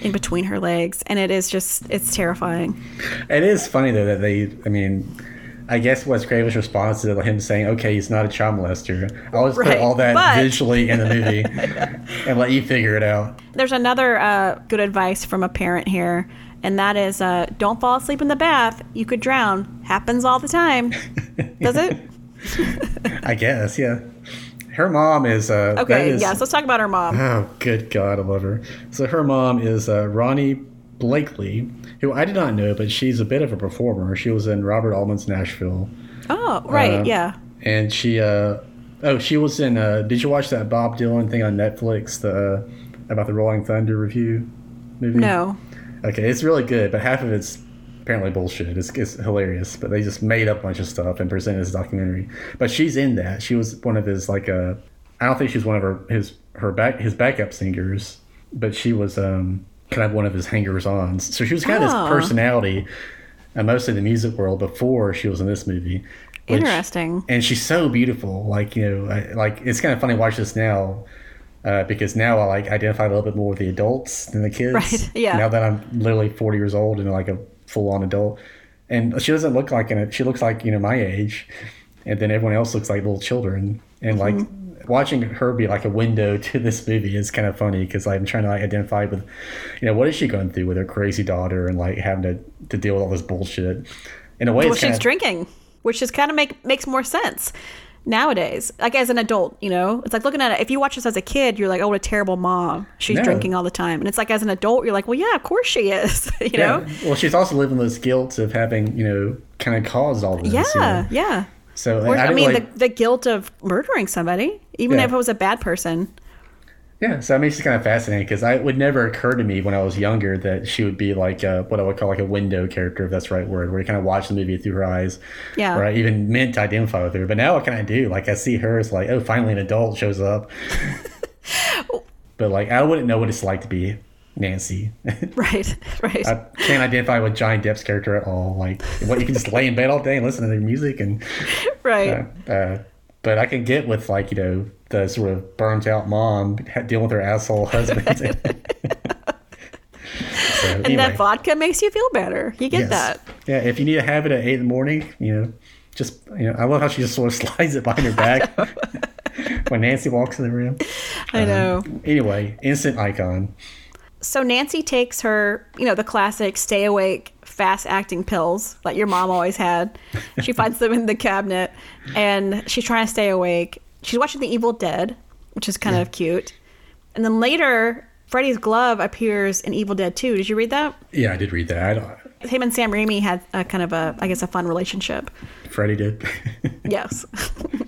in between her legs, and it is just it's terrifying. It is funny though that they. I mean, I guess Wes Craven's response to him saying, "Okay, he's not a child molester." I'll just put all that but- visually in the movie and let you figure it out. There's another uh, good advice from a parent here, and that is uh, don't fall asleep in the bath. You could drown. Happens all the time. Does it? I guess, yeah. Her mom is. Uh, Okay, is- yes, let's talk about her mom. Oh, good God, I love her. So her mom is uh, Ronee Blakley, who I did not know, but she's a bit of a performer. She was in Robert Altman's Nashville. Oh, right, Uh, yeah. and she uh oh she was in uh did you watch that bob dylan thing on netflix the uh, about the rolling thunder revue movie No. okay it's really good but half of it's apparently bullshit it's, it's hilarious but they just made up a bunch of stuff and presented it as a documentary but she's in that she was one of his like uh i don't think she was one of her his her back his backup singers but she was um kind of one of his hangers-ons so she was kind of Oh. this personality uh, mostly in the music world before she was in this movie which- Interesting. and she's so beautiful. Like you know, I, like it's kind of funny to watch this now uh, because now I like identify a little bit more with the adults than the kids. Right, yeah. Now that I'm literally 40 years old and like a full on adult, and she doesn't look like an. She looks like you know my age, and then everyone else looks like little children. And like Mm-hmm. watching her be like a window to this movie is kind of funny because like, I'm trying to like identify with, you know, what is she going through with her crazy daughter and like having to to deal with all this bullshit. In a way, Well, she's of, drinking, which is kind of make makes more sense nowadays. Like as an adult, you know, it's like looking at it. If you watch this as a kid, you're like, "Oh, what a terrible mom! She's No. drinking all the time." And it's like as an adult, you're like, "Well, yeah, of course she is." you know? Yeah. Well, she's also living this guilt of having, you know, kind of caused all this. Yeah, you know? yeah. So Or, I, I, mean, like, the, the guilt of murdering somebody, even Yeah. if it was a bad person. Yeah. So I mean, it's kind of fascinating because I it would never occur to me when I was younger that she would be like a, what I would call like a window character, if that's the right word, where you kind of watch the movie through her eyes. Yeah. Or I even meant to identify with her. But now what can I do? Like I see her as like, oh, finally an adult shows up. but like I wouldn't know what it's like to be Nancy. Right, right. I can't identify with Johnny Depp's character at all. Like, what you can just lay in bed all day and listen to their music and right. Uh, but I can get with like you know the sort of burnt out mom dealing with her asshole husband. so, and anyway, that vodka makes you feel better. You get yes. that. Yeah, if you need a habit at eight in the morning, you know, just you know, I love how she just sort of slides it behind her back when Nancy walks in the room. I um, know. Anyway, instant icon. So Nancy takes her, you know, the classic stay awake, fast acting pills that your mom always had. She finds them in the cabinet and she's trying to stay awake. She's watching The Evil Dead, which is kind of cute. And then later, Freddy's glove appears in Evil Dead 2. Did you read that? Yeah, I did read that. I don't, Him and Sam Raimi had a kind of a, I guess, a fun relationship. Freddy did. Yes.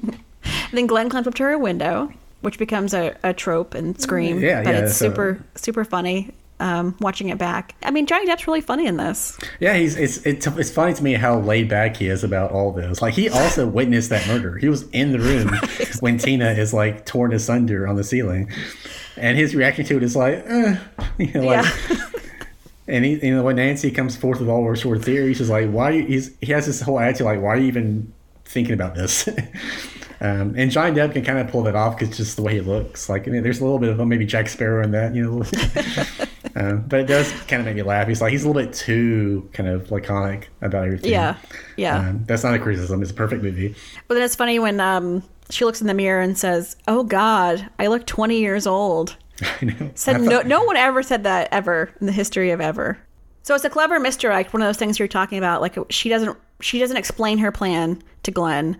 then Glenn climbs up to her window, which becomes a, a trope and Scream. Yeah, but yeah, it's super super funny. Um, watching it back. I mean, Johnny Depp's really funny in this. yeah, he's it's, it's it's funny to me how laid back he is about all this. Like he also witnessed that murder. He was in the room when Tina is like torn asunder on the ceiling, and his reaction to it is like, eh, you know, like. Yeah. And he, you know, when Nancy comes forth with all her sort of theories, he's like, "Why?" He's he has this whole attitude like, "Why are you even thinking about this?" um, and Johnny Depp can kind of pull that off because just the way he looks. Like, I mean, there's a little bit of maybe Jack Sparrow in that, you know. um, but it does kind of make me laugh. He's like, he's a little bit too kind of laconic about everything. Yeah, yeah. Um, that's not a criticism. It's a perfect movie. But then it's funny when um, she looks in the mirror and says, "Oh God, I look 20 years old." I know. Said I no, no one ever said that ever in the history of ever. So it's a clever misdirect. One of those things you're talking about. Like she doesn't she doesn't explain her plan to Glenn.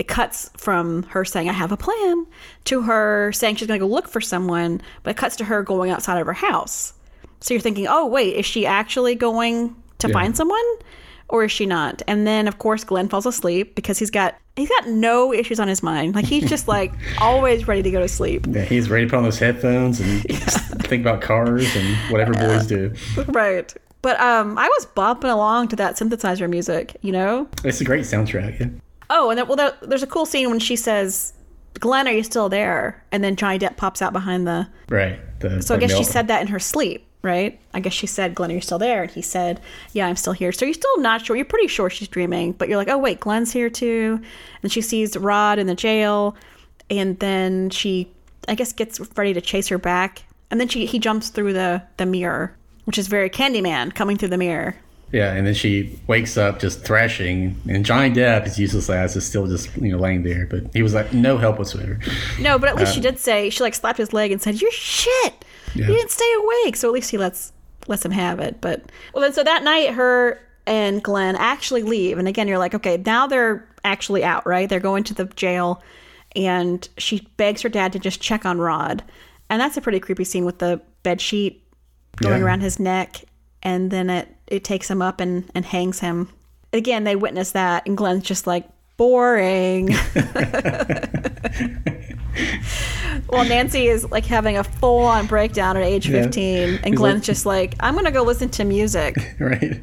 It cuts from her saying I have a plan to her saying she's going to go look for someone, but it cuts to her going outside of her house. So you're thinking, oh wait, is she actually going to Yeah. find someone, or is she not? And then of course Glenn falls asleep because he's got he's got no issues on his mind. Like he's just like always ready to go to sleep. Yeah, he's ready to put on those headphones and just think about cars and whatever boys do. right. But um, I was bopping along to that synthesizer music, you know. It's a great soundtrack. Yeah. Oh, and then, well, there, there's a cool scene when she says, "Glenn, are you still there?" And then Johnny Depp pops out behind the. Right. The, So I the guess she said that in her sleep, right? I guess she said, "Glenn, are you still there?" And he said, "Yeah, I'm still here." So you're still not sure. You're pretty sure she's dreaming, but you're like, "Oh wait, Glenn's here too." And she sees Rod in the jail, and then she, I guess, gets ready to chase her back, and then she he jumps through the the mirror, which is very Candyman coming through the mirror. Yeah, and then she wakes up just thrashing, and Johnny Depp, as useless as, is still just you know laying there, but he was like no help whatsoever. No, but at least she uh, did say she like slapped his leg and said, "You're shit. Yeah. You didn't stay awake." So at least he lets lets him have it. But well, then so that night, her and Glenn actually leave, and again, you're like, okay, now they're actually out, right? They're going to the jail, and she begs her dad to just check on Rod, and that's a pretty creepy scene with the bed sheet going Yeah. around his neck, and then it it takes him up and and hangs him. Again, they witness that, and Glenn's just like boring. Well, Nancy is like having a full on breakdown at age Yeah. 15, and Glenn's like- just like, I'm going to go listen to music. right?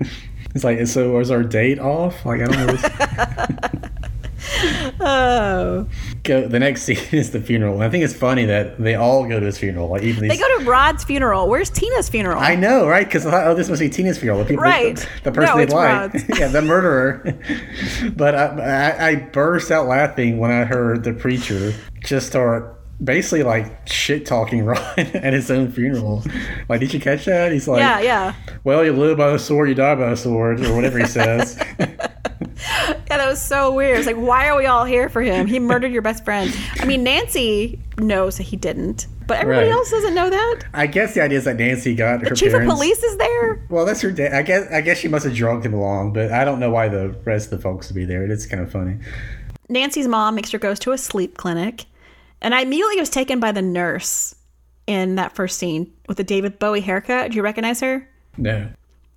It's like, so was our date off? Like, I don't know. Oh. go, the next scene is the funeral. And I think it's funny that they all go to his funeral. Like, even these. They go to Rod's funeral. Where's Tina's funeral? I know, right? Because I thought, oh, this must be Tina's funeral. The people, Right. The, the person No, they like. Yeah, the murderer. but I, I, I burst out laughing when I heard the preacher just start basically like shit talking Ron at his own funeral. Like, did you catch that? He's like, yeah, yeah. well, you live by the sword, you die by the sword, or whatever he says. Yeah, that was so weird. It's like, why are we all here for him? He murdered your best friend. I mean, Nancy knows that he didn't, but everybody Right. else doesn't know that. I guess the idea is that Nancy got her The chief parents. of police is there. Well, that's her dad. I guess I guess she must have drugged him along, but I don't know why the rest of the folks would be there. It's kind of funny. Nancy's mom makes her goes to a sleep clinic, and I immediately was taken by the nurse in that first scene with the David Bowie haircut. Do you recognize her? No.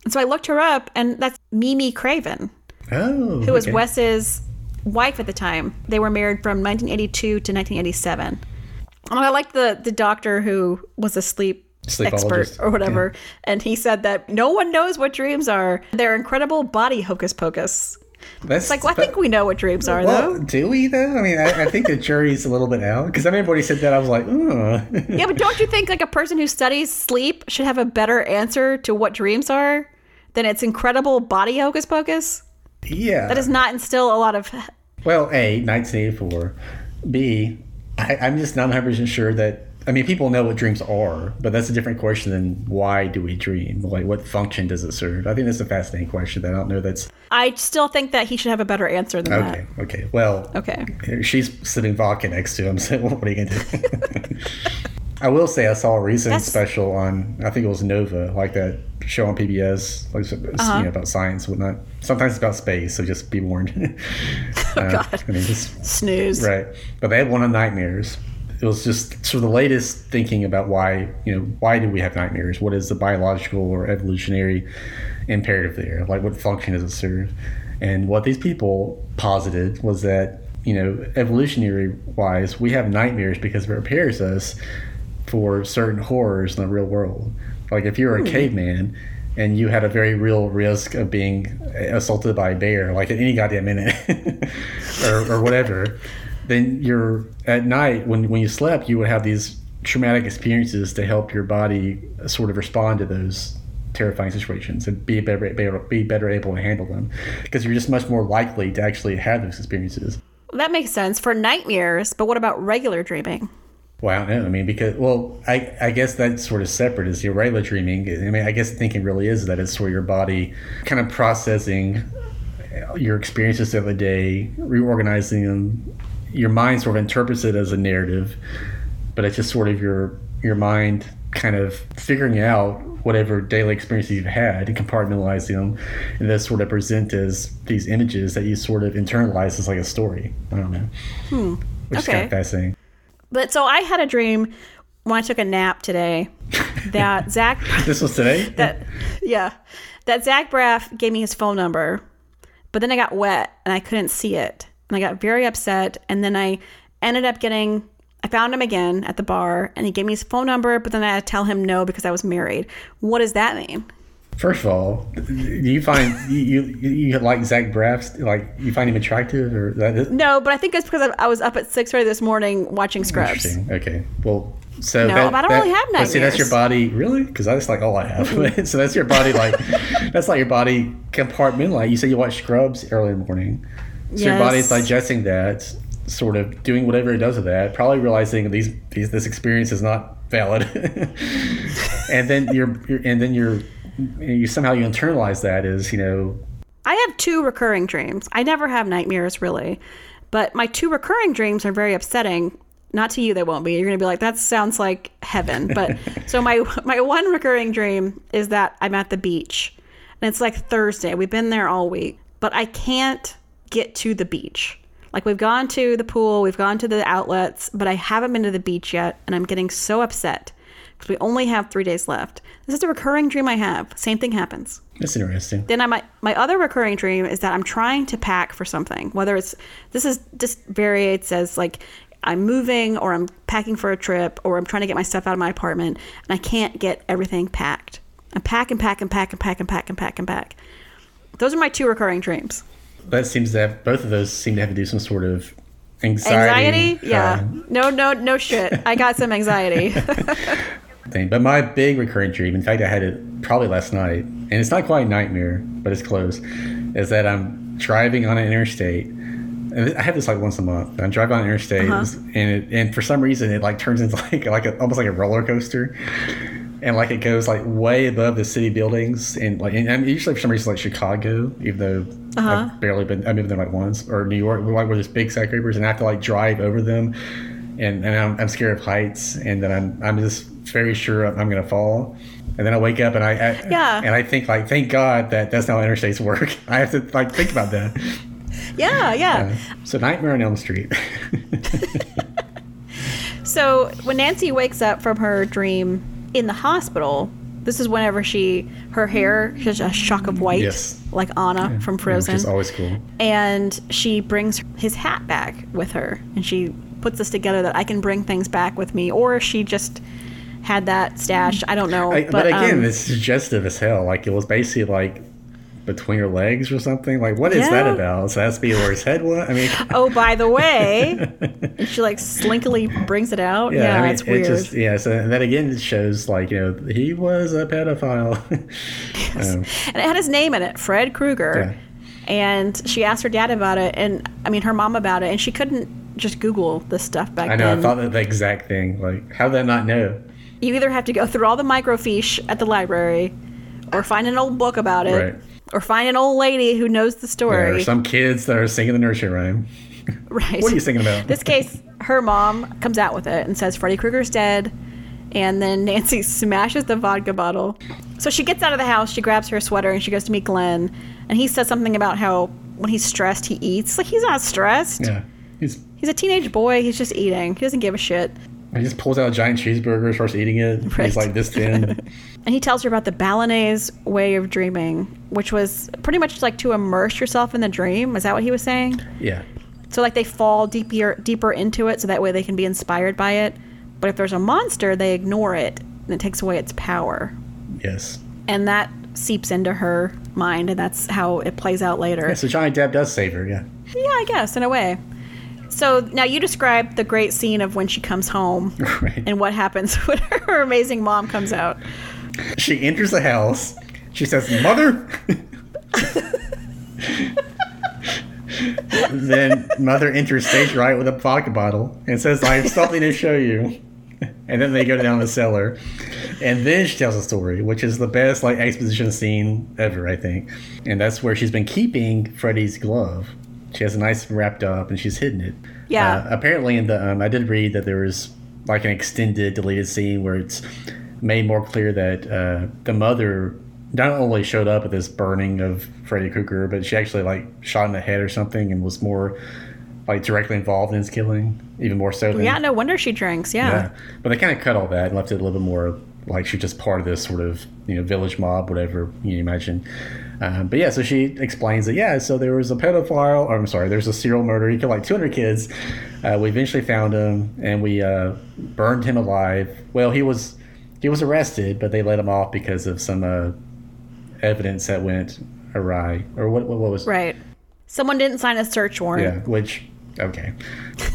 And so I looked her up, and that's Mimi Craven, Oh. who was okay. Wes's wife at the time. They were married from 1982 to 1987. And I liked the the doctor who was a sleep expert or whatever, and he said that no one knows what dreams are. They're incredible body hocus pocus. That's It's like, well, I think we know what dreams are, Well, though. do we though? I mean, I, I think the jury's a little bit out because I remember when he said that, I was like, oh. Yeah, but don't you think like a person who studies sleep should have a better answer to what dreams are than its incredible body hocus pocus? Yeah. That does not instill a lot of. Well, A, 1984. B, I, I'm just not 100% sure that I mean, people know what dreams are, but that's a different question than why do we dream? Like, what function does it serve? I think that's a fascinating question that I don't know that's I still think that he should have a better answer than okay. Okay, well. Okay. she's sitting vodka next to him, so what are you gonna do? I will say I saw a recent That's- special on I think it was Nova, like that show on PBS, like Uh-huh. you know about science, and whatnot. Sometimes it's about space, so just be warned. Uh, Oh, God. I mean, just Snooze. Right. But they had one on nightmares. It was just sort of the latest thinking about why, you know, why do we have nightmares? What is the biological or evolutionary imperative there? Like, what function does it serve? And what these people posited was that, you know, evolutionary wise, we have nightmares because it prepares us for certain horrors in the real world. Like, if you were a hmm. caveman, and you had a very real risk of being assaulted by a bear, like at any goddamn minute, or, or whatever, then you're at night when when you slept, you would have these traumatic experiences to help your body sort of respond to those terrifying situations and be better be, be better able to handle them because you're just much more likely to actually have those experiences. That makes sense for nightmares, but what about regular dreaming? Well, I don't know. I mean, because well, I I guess that's sort of separate is your regular dreaming. I mean, I guess thinking really is that it's where your body kind of processing your experiences of the day, reorganizing them. Your mind sort of interprets it as a narrative, but it's just sort of your your mind kind of figuring out whatever daily experiences you've had and compartmentalizing them, and then sort of present as these images that you sort of internalize as like a story. I don't know. Hmm. Which is kind Okay. of fascinating. But so I had a dream when I took a nap today that Zach This was today. that yeah that Zach Braff gave me his phone number, but then I got wet and I couldn't see it, and I got very upset, and then I ended up getting. I found him again at the bar, and he gave me his phone number, but then I had to tell him no because I was married. What does that mean? First of all, do you find you, you you like Zach Braff? Like you find him attractive, or that is No, but I think it's because I I was up at six thirty this morning watching Scrubs. interesting? Okay, well, so No, that, I don't that- really have but See, that's your body, really? Because that's like all I have. so that's your body, like that's like your body compartment. Like You said you watch Scrubs early in the morning, so your body's Yes. digesting that, sort of doing whatever it does with that. Probably realizing these, these this experience is not valid, and then you're, you're and then you're you somehow you internalize that as you know I have two recurring dreams. I never have nightmares really, but my two recurring dreams are very upsetting. Not to you, they won't be. You're gonna be like, that sounds like heaven. But so my my one recurring dream is that I'm at the beach, and it's like Thursday. We've been there all week, but I can't get to the beach. Like we've gone to the pool, we've gone to the outlets, but I haven't been to the beach yet, and I'm getting so upset because we only have three days left. This is a recurring dream I have. Same thing happens. That's interesting. Then I might, my other recurring dream is that I'm trying to pack for something. Whether it's this is just varies as like I'm moving or I'm packing for a trip or I'm trying to get my stuff out of my apartment and I can't get everything packed. I'm pack and pack and pack and pack and pack and pack and pack. Those are my two recurring dreams. That seems to have both of those seem to have to do some sort of anxiety. Anxiety? Yeah. uh, No, no, no shit. I got some anxiety. thing. But my big recurring dream, in fact, I had it probably last night, and it's not quite a nightmare, but it's close, is that I'm driving on an interstate. And I have this like once a month. I'm driving on an interstate, Uh-huh. and it, and for some reason it like turns into like like a, almost like a roller coaster, and like it goes like way above the city buildings, and like and, and usually for some reason like Chicago, even though Uh-huh. I've barely been I've been there like once, or New York, like where there's big skyscrapers, and I have to like drive over them, and and I'm, I'm scared of heights, and then I'm I'm just very sure I'm gonna fall. And then I wake up and I, I Yeah. and I think like thank God that that's not how interstates work. I have to like think about that. yeah, yeah. So Nightmare on Elm Street. So when Nancy wakes up from her dream in the hospital, this is whenever she her hair has a shock of white, Yes. like Anna from Frozen, Which is always cool. and she brings his hat back with her, and she puts this together that I can bring things back with me, or she just had that stash. I don't know, I, but, again, um, it's suggestive as hell. Like it was basically like between her legs or something. Like what is that Yeah. about? So that's be where his head was. I mean, oh, by the way, and she like slinkily brings it out. Yeah, I mean, it's weird. It just, yeah, so and that again it shows like you know he was a pedophile. Um, and it had his name in it, Fred Krueger. And she asked her dad about it, and I mean her mom about it, and she couldn't just Google this stuff back I know. then. I thought that the exact thing. Like, how did I not know? you either have to go through all the microfiche at the library, or find an old book about it, Right. or find an old lady who knows the There story. are some kids that are singing the nursery rhyme. right. What are you singing about? this case, her mom comes out with it and says Freddy Krueger's dead. And then Nancy smashes the vodka bottle. So she gets out of the house, she grabs her sweater, and she goes to meet Glenn. And he says something about how when he's stressed, he eats. Like, he's not stressed. Yeah. He's He's a teenage boy. He's just eating. He doesn't give a shit. he just pulls out a giant cheeseburger, starts eating it. Right. He's like this thin. And he tells her about the Balinese way of dreaming, which was pretty much like to immerse yourself in the dream. Is that what he was saying? yeah. So like they fall deeper deeper into it, so that way they can be inspired by it. But if there's a monster, they ignore it, and it takes away its power. Yes. And that seeps into her mind, and that's how it plays out later. Yeah, so Johnny Depp does save her. Yeah. Yeah, I guess in a way. So now you describe the great scene of when she comes home Right. and what happens when her amazing mom comes out. She enters the house. She says, "Mother." then mother enters stage right with a vodka bottle and says, "I have something to show you." And then they go down the cellar, and then she tells a story, which is the best like exposition scene ever, I think. And that's where she's been keeping Freddy's glove. She has a nice wrapped up, and she's hidden it. Yeah. Uh, apparently, in the um, I did read that there was like an extended deleted scene where it's made more clear that uh, the mother not only showed up at this burning of Freddy Krueger, but she actually like shot in the head or something and was more like directly involved in his killing, even more so than Yeah, no wonder she drinks. Yeah. yeah. But they kind of cut all that and left it a little bit more like she's just part of this sort of you know village mob, whatever you imagine. Um, but yeah, so she explains that yeah, so there was a pedophile, or I'm sorry, there's a serial murder. He killed like 200 kids. Uh, we eventually found him and we uh, burned him alive. Well, he was he was arrested, but they let him off because of some uh, evidence that went awry, or what? What, what was? Right. Someone didn't sign a search warrant. Yeah, which okay,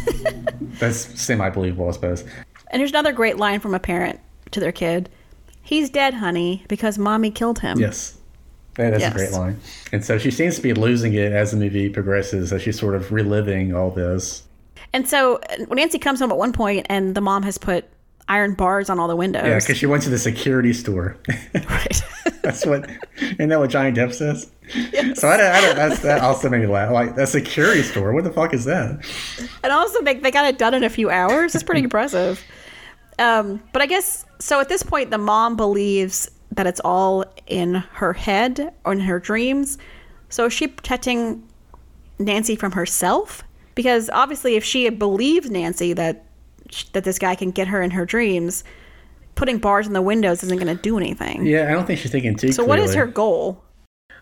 that's semi believable, I suppose. And here's another great line from a parent to their kid. He's dead, honey, because mommy killed him. Yes. Yeah, that's Yes. a great line. And so she seems to be losing it as the movie progresses, as she's sort of reliving all this. And so uh, Nancy comes home at one point and the mom has put iron bars on all the windows. Yeah, because she went to the security store. right. that's what, isn't that what Johnny Depp says? So I don't, I don't, that's, that also made me laugh. Like, a security store? What the fuck is that? and also they, they got it done in a few hours. It's pretty impressive. Um, but I guess so at this point the mom believes that it's all in her head or in her dreams. So is she protecting Nancy from herself? Because obviously if she had believed Nancy that that this guy can get her in her dreams, putting bars in the windows isn't going to do anything. Yeah, I don't think she's thinking too So what is her goal?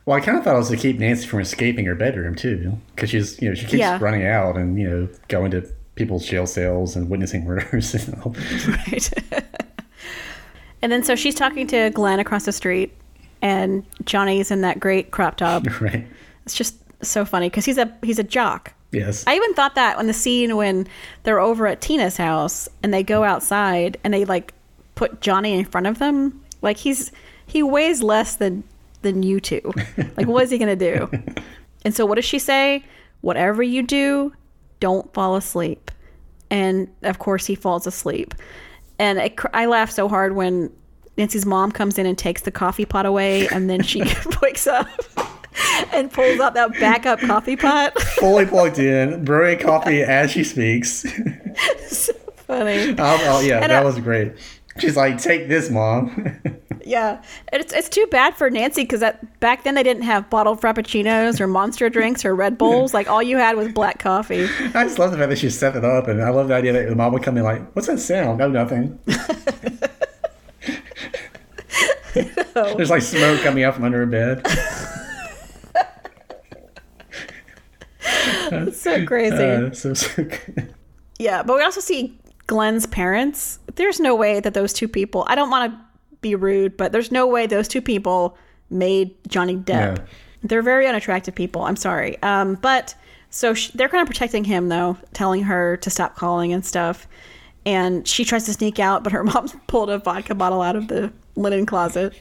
Well, I kind of thought it was to keep Nancy from escaping her bedroom, too. Because she's, you know, she keeps Yeah. running out and, you know, going to people's jail cells and witnessing murders and all. Right. and then so she's talking to Glenn across the street, and Johnny's in that great crop top. right. It's just so funny because he's a he's a jock. Yes. I even thought that when the scene when they're over at Tina's house and they go outside and they like put Johnny in front of them, like he's he weighs less than than you two. Like what is he gonna do? And so what does she say? Whatever you do, don't fall asleep. And of course he falls asleep. And I, I laugh so hard when Nancy's mom comes in and takes the coffee pot away, and then she wakes up and pulls out that backup coffee pot. fully plugged in, brewing coffee as she speaks. so funny. Oh, oh, yeah, And, that uh, was great. She's like, "Take this, mom." Yeah, it's it's too bad for Nancy because that back then they didn't have bottled frappuccinos or monster drinks or Red Bulls. Like all you had was black coffee. I just love the fact that she set it up, and I love the idea that the mom would come in like, "What's that sound?" No, nothing. There's like smoke coming out from under her bed. It's so crazy. Uh, so, so. Yeah, but we also see Glenn's parents. There's no way that those two people. I don't want to be rude, but there's no way those two people made Johnny Depp. They're very unattractive people. I'm sorry. Um, but so sh they're kind of protecting him though, telling her to stop calling and stuff. And she tries to sneak out, but her mom pulled a vodka bottle out of the linen closet.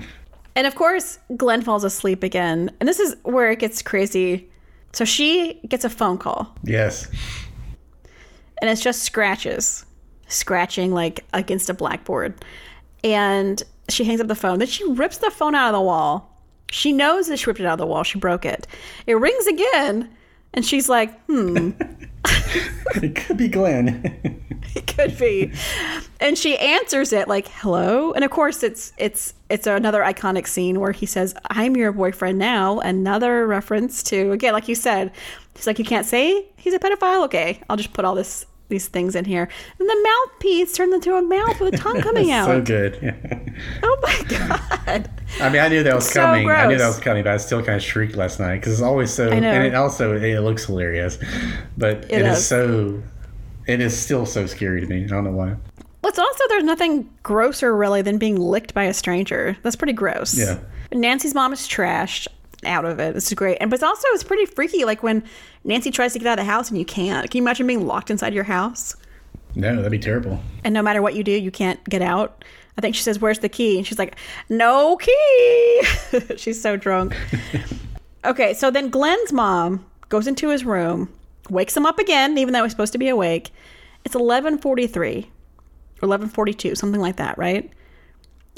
and of course, Glenn falls asleep again. And this is where it gets crazy. So she gets a phone call yes, and it's just scratches, scratching like against a blackboard. And she hangs up the phone. Then she rips the phone out of the wall. She knows that she ripped it out of the wall. She broke it. It rings again, and she's like, hmm. it could be Glenn. it could be and she answers it like hello and of course it's it's it's another iconic scene where he says i'm your boyfriend now another reference to again like you said he's like you can't say he's a pedophile okay i'll just put all this these things in here and the mouthpiece turned into a mouth with a tongue coming out so good. oh my god I mean, I knew that was So coming. I knew that was coming, but I still kind of shrieked last night because it's always so. I know. And it also it looks hilarious, but It it is is. so. It is still so scary to me. I don't know why. Well, it's also there's nothing grosser really than being licked by a stranger. That's pretty gross. Yeah. Nancy's mom is trashed out of it. This is great, and but it's also it's pretty freaky. Like when Nancy tries to get out of the house and you can't. Can you imagine being locked inside your house No, that'd be terrible. and no matter what you do, you can't get out? I think she says, "Where's the key?" And she's like, "No key." she's so drunk. okay, so then Glenn's mom goes into his room, wakes him up again, even though he's supposed to be awake. It's eleven forty three or eleven forty two, something like that, right?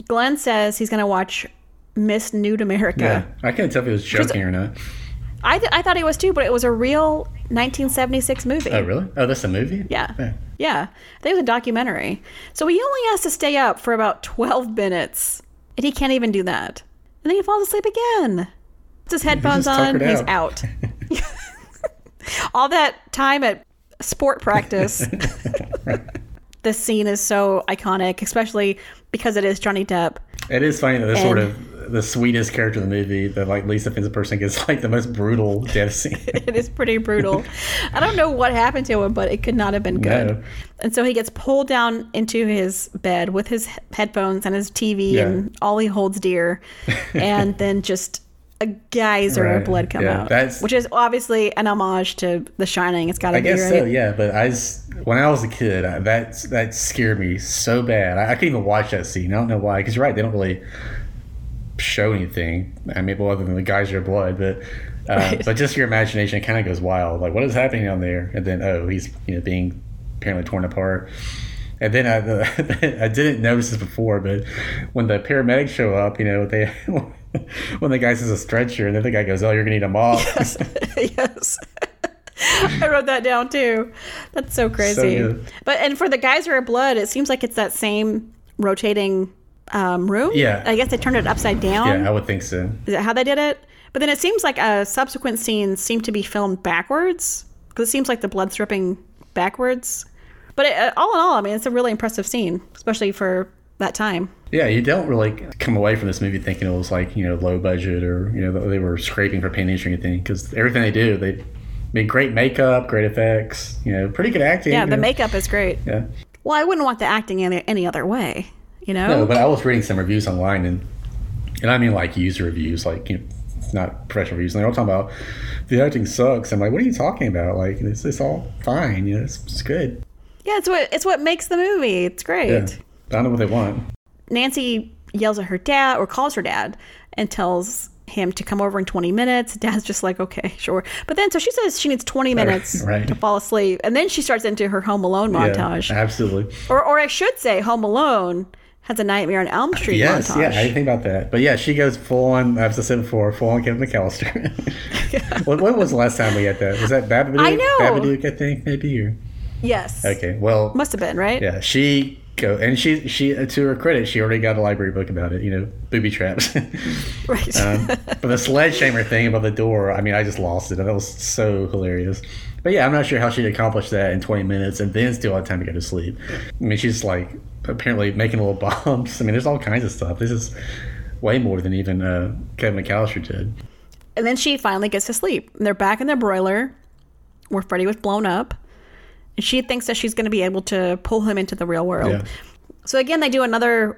Glenn says he's going to watch Miss Nude America. Yeah, I couldn't tell if he was joking or not. I, th- I thought he was too, but it was a real 1976 movie. Oh, really? Oh, that's a movie. Yeah. Yeah. Yeah. I think it was a documentary. So he only has to stay up for about 12 minutes, and he can't even do that. And then he falls asleep again. Puts his headphones just on, tuckered he's out. out. All that time at sport practice. this scene is so iconic, especially because it is Johnny Depp. It is funny that the sort of the sweetest character in the movie, the like least offensive person, gets like the most brutal death scene. It is pretty brutal. I don't know what happened to him, but it could not have been good. No. And so he gets pulled down into his bed with his headphones and his TV Yeah. and all he holds dear, and then just a geyser of blood come Yeah, out, which is obviously an homage to The Shining. It's got to be. I guess right. so, yeah. But I just, when I was a kid, I, that that scared me so bad. I, I couldn't even watch that scene. I don't know why. Because you're right, they don't really show anything. I mean, well, other than the geyser of blood, but uh, Right. but just your imagination kind of goes wild. Like, what is happening down there? And then, oh, he's you know being apparently torn apart. And then I, I didn't notice this before, but when the paramedics show up, you know, they when the guy says a stretcher, and then the guy goes, "Oh, you're gonna need a mop." yes. I wrote that down too. That's so crazy. good. but and for the geyser of blood, it seems like it's that same rotating um, room. Yeah. I guess they turned it upside down. yeah, I would think so. Is that how they did it? But then it seems like uh, subsequent scenes seem to be filmed backwards because it seems like the blood's dripping backwards. But it, uh, all in all, I mean, it's a really impressive scene, especially for that time. Yeah, you don't really come away from this movie thinking it was like you know low budget or you know they were scraping for pennies or anything because everything they do they mean great makeup, great effects, you know, pretty good acting. Yeah, the know. makeup is great. Yeah, Well, I wouldn't want the acting any, any other way, you know? no, but I was reading some reviews online and and I mean like user reviews, like you know, not professional reviews, and they're all talking about the acting sucks. I'm like, what are you talking about? Like it's, it's all fine, you know, it's, it's good. yeah, it's what it's what makes the movie. It's great. Yeah, I don't know what they want. Nancy yells at her dad or calls her dad and tells him to come over in 20 minutes. Dad's just like, okay, sure. But then, so she says she needs 20 minutes right. to fall asleep. And then she starts into her Home Alone montage. Yeah, absolutely. Or, or I should say, Home Alone has a Nightmare on Elm Street Yes, montage. yeah, I didn't think about that. But yeah, she goes full on, as I said before, full on Kevin McCallister. when, when was the last time we had that? Was that Babadook? I know. Babadook, I think, maybe? Or, yes. okay, well, Must have been, right? yeah, she go, and she, she, to her credit, she already got a library book about it, you know, booby traps. Right. um, but the sledgehammer thing above the door, I mean, I just lost it. That was so hilarious. But yeah, I'm not sure how she'd accomplish that in 20 minutes and then still have time to go to sleep. I mean, she's like apparently making little bombs. I mean, there's all kinds of stuff. This is way more than even uh, Kevin McCallister did. and then she finally gets to sleep. And they're back in their broiler where Freddy was blown up. And she thinks that she's going to be able to pull him into the real world. Yeah. So again, they do another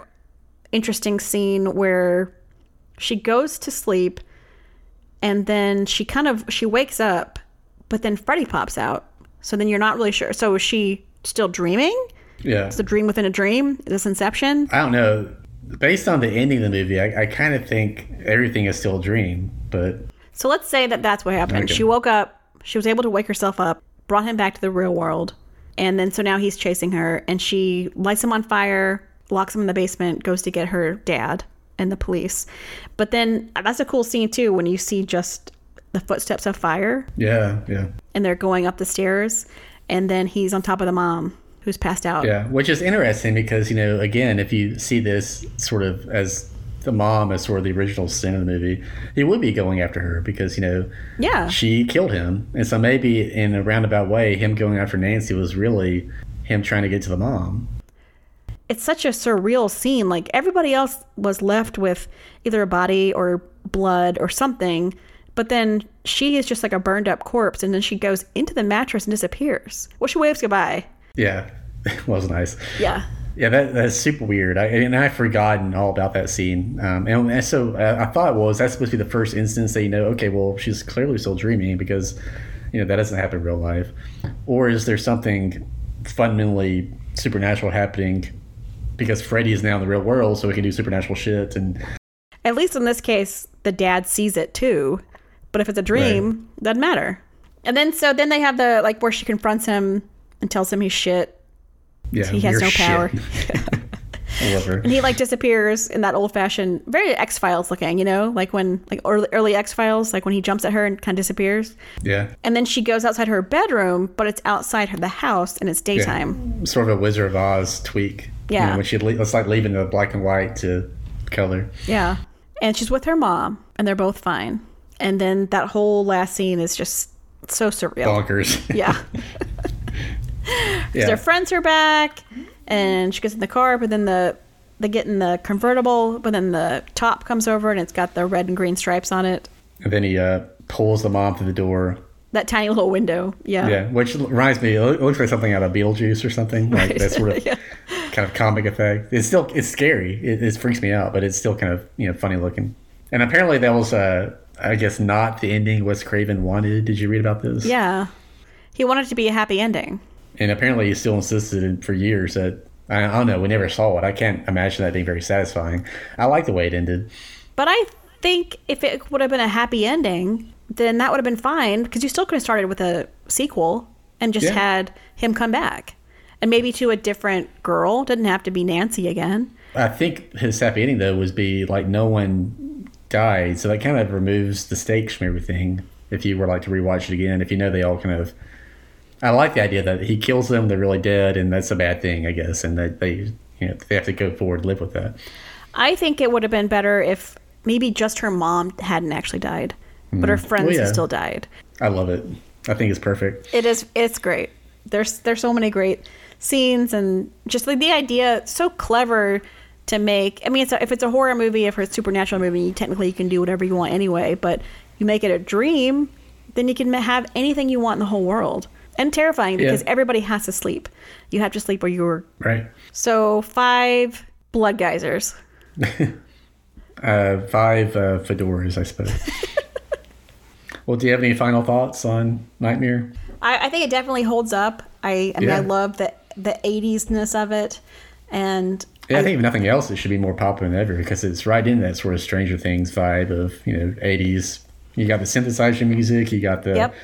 interesting scene where she goes to sleep and then she kind of she wakes up, but then Freddy pops out. So then you're not really sure. So is she still dreaming? Yeah. It's a dream within a dream? Is this Inception? I don't know. Based on the ending of the movie, I, I kind of think everything is still a dream. But So let's say that that's what happened. Okay. She woke up, she was able to wake herself up, brought him back to the real world, And then so now he's chasing her and she lights him on fire, locks him in the basement, goes to get her dad and the police. But then that's a cool scene too when you see just the footsteps of fire Yeah, yeah, and they're going up the stairs and then he's on top of the mom who's passed out. yeah. Which is interesting because you know, again, if you see this sort of as the mom as sort of the original sin of the movie, he would be going after her because you know Yeah. she killed him, and so maybe in a roundabout way, him going after Nancy was really him trying to get to the mom. it's such a surreal scene. Like everybody else was left with either a body or blood or something, but then she is just like a burned up corpse, and then she goes into the mattress and disappears. Well, she waves goodbye. Yeah, it was nice. Yeah. Yeah, that, that's super weird. I, and I've forgotten all about that scene. Um, and, so I, I thought, well, is that supposed to be the first instance that you know, okay, well, she's clearly still dreaming because, you know, that doesn't happen in real life. Or is there something fundamentally supernatural happening because Freddy is now in the real world, so he can do supernatural shit? And At least in this case, the dad sees it too. But if it's a dream, doesn't matter. And then so then they have the like where she confronts him and tells him he's shit. yeah, He has no shit. power. I love her. And he like disappears in that old fashioned, very X Files looking, you know, like when like early, early X Files, like when he jumps at her and kind of disappears. Yeah. And then she goes outside her bedroom, but it's outside her the house and it's yeah. daytime. Sort of a Wizard of Oz tweak. You Yeah. know, when she le- it's like leaving the black and white to color. Yeah. And she's with her mom and they're both fine. And then that whole last scene is just so surreal. Bonkers. Yeah. yeah. Their friends are back and she gets in the car, but then the they get in the convertible, but then the top comes over and it's got the red and green stripes on it. And then he uh, pulls the mom through the door. That tiny little window. Yeah. Yeah, which reminds me, it looks like something out of Beetlejuice or something, like Right. that sort of Yeah. kind of comic effect. It's still it's scary. It, it freaks me out, but it's still kind of you know funny looking. And apparently that was, uh, I guess, not the ending Wes Craven wanted. Did you read about this? Yeah. He wanted it to be a happy ending. And apparently he still insisted for years that I, I don't know. We never saw it. I can't imagine that being very satisfying. I like the way it ended. But I think if it would have been a happy ending, then that would have been fine because you still could have started with a sequel and just Yeah. had him come back. And maybe to a different girl. Didn't have to be Nancy again. I think his happy ending though was be like no one died, so that kind of removes the stakes from everything. If you were like to rewatch it again, if you know they all kind of, I like the idea that he kills them, they're really dead, and that's a bad thing, I guess, and that they, you know, they have to go forward and live with that. I think it would have been better if maybe just her mom hadn't actually died, but her mm. friends Well, yeah. still died. I love it. I think it's perfect. It is. It's great. There's there's so many great scenes and just like the idea so clever to make. I mean, it's a, if it's a horror movie, if it's a supernatural movie, technically you can do whatever you want anyway. But you make it a dream, then you can have anything you want in the whole world. And terrifying because Yeah. everybody has to sleep. You have to sleep where you're. Right. So five blood geysers. Uh, five uh, fedoras, I suppose. well, do you have any final thoughts on Nightmare? I, I think it definitely holds up. I, I mean, I love the the 80s-ness of it. And Yeah, I think if nothing else, it should be more popular than ever because it's right in that sort of Stranger Things vibe of you know '80s. You got the synthesizer music, you got the Yep.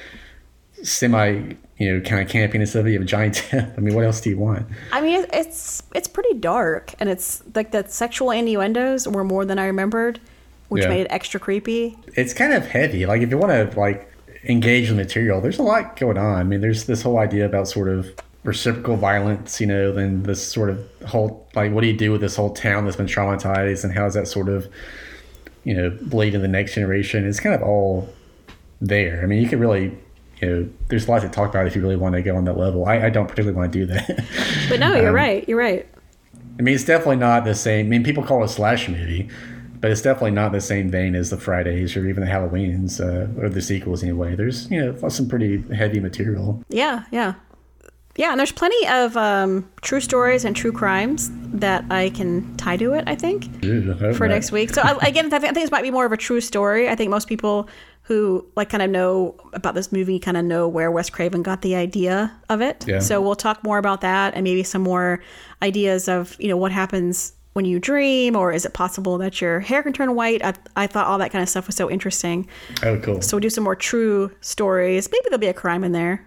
semi, you know, kind of campiness of it. You have a giant death. I mean, what else do you want? I mean, it's it's pretty dark, and it's like the sexual innuendos were more than I remembered, which Yeah. made it extra creepy. It's kind of heavy. Like if you want to like engage the material, there's a lot going on. I mean, there's this whole idea about sort of reciprocal violence, you know, then this sort of whole like what do you do with this whole town that's been traumatized, and how does that sort of you know bleed in the next generation? It's kind of all there. I mean, you could really. You know, there's lots to talk about if you really want to go on that level. I, I don't particularly want to do that. But no, you're Um, right. You're right. I mean, it's definitely not the same. I mean, people call it a slash movie, but it's definitely not the same vein as the Fridays or even the Halloweens uh, or the sequels anyway. There's, you know, some pretty heavy material. Yeah, yeah, yeah. And there's plenty of um, true stories and true crimes that I can tie to it. I think. Ew, I for not. next week. So I, again, I think, I think this might be more of a true story. I think most people who like kind of know about this movie kind of know where Wes Craven got the idea of it. Yeah. So we'll talk more about that and maybe some more ideas of you know what happens when you dream or is it possible that your hair can turn white? I, I thought all that kind of stuff was so interesting. Oh, cool. So we'll do some more true stories. Maybe there'll be a crime in there.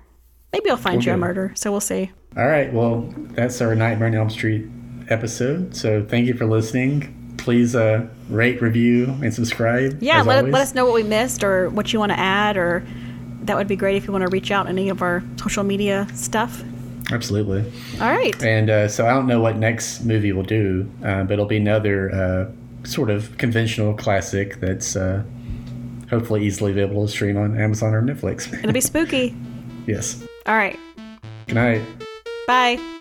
Maybe I'll find you a murder. So we'll see. All right. Well, that's our Nightmare on Elm Street episode. So thank you for listening. Please uh, rate, review, and subscribe. Yeah, let, let us know what we missed or what you want to add, or that would be great if you want to reach out any of our social media stuff. Absolutely. All right. And uh, so I don't know what next movie we'll do, uh, but it'll be another uh, sort of conventional classic that's uh, hopefully easily available to stream on Amazon or Netflix. It'll be spooky. yes. All right. Good night. Bye.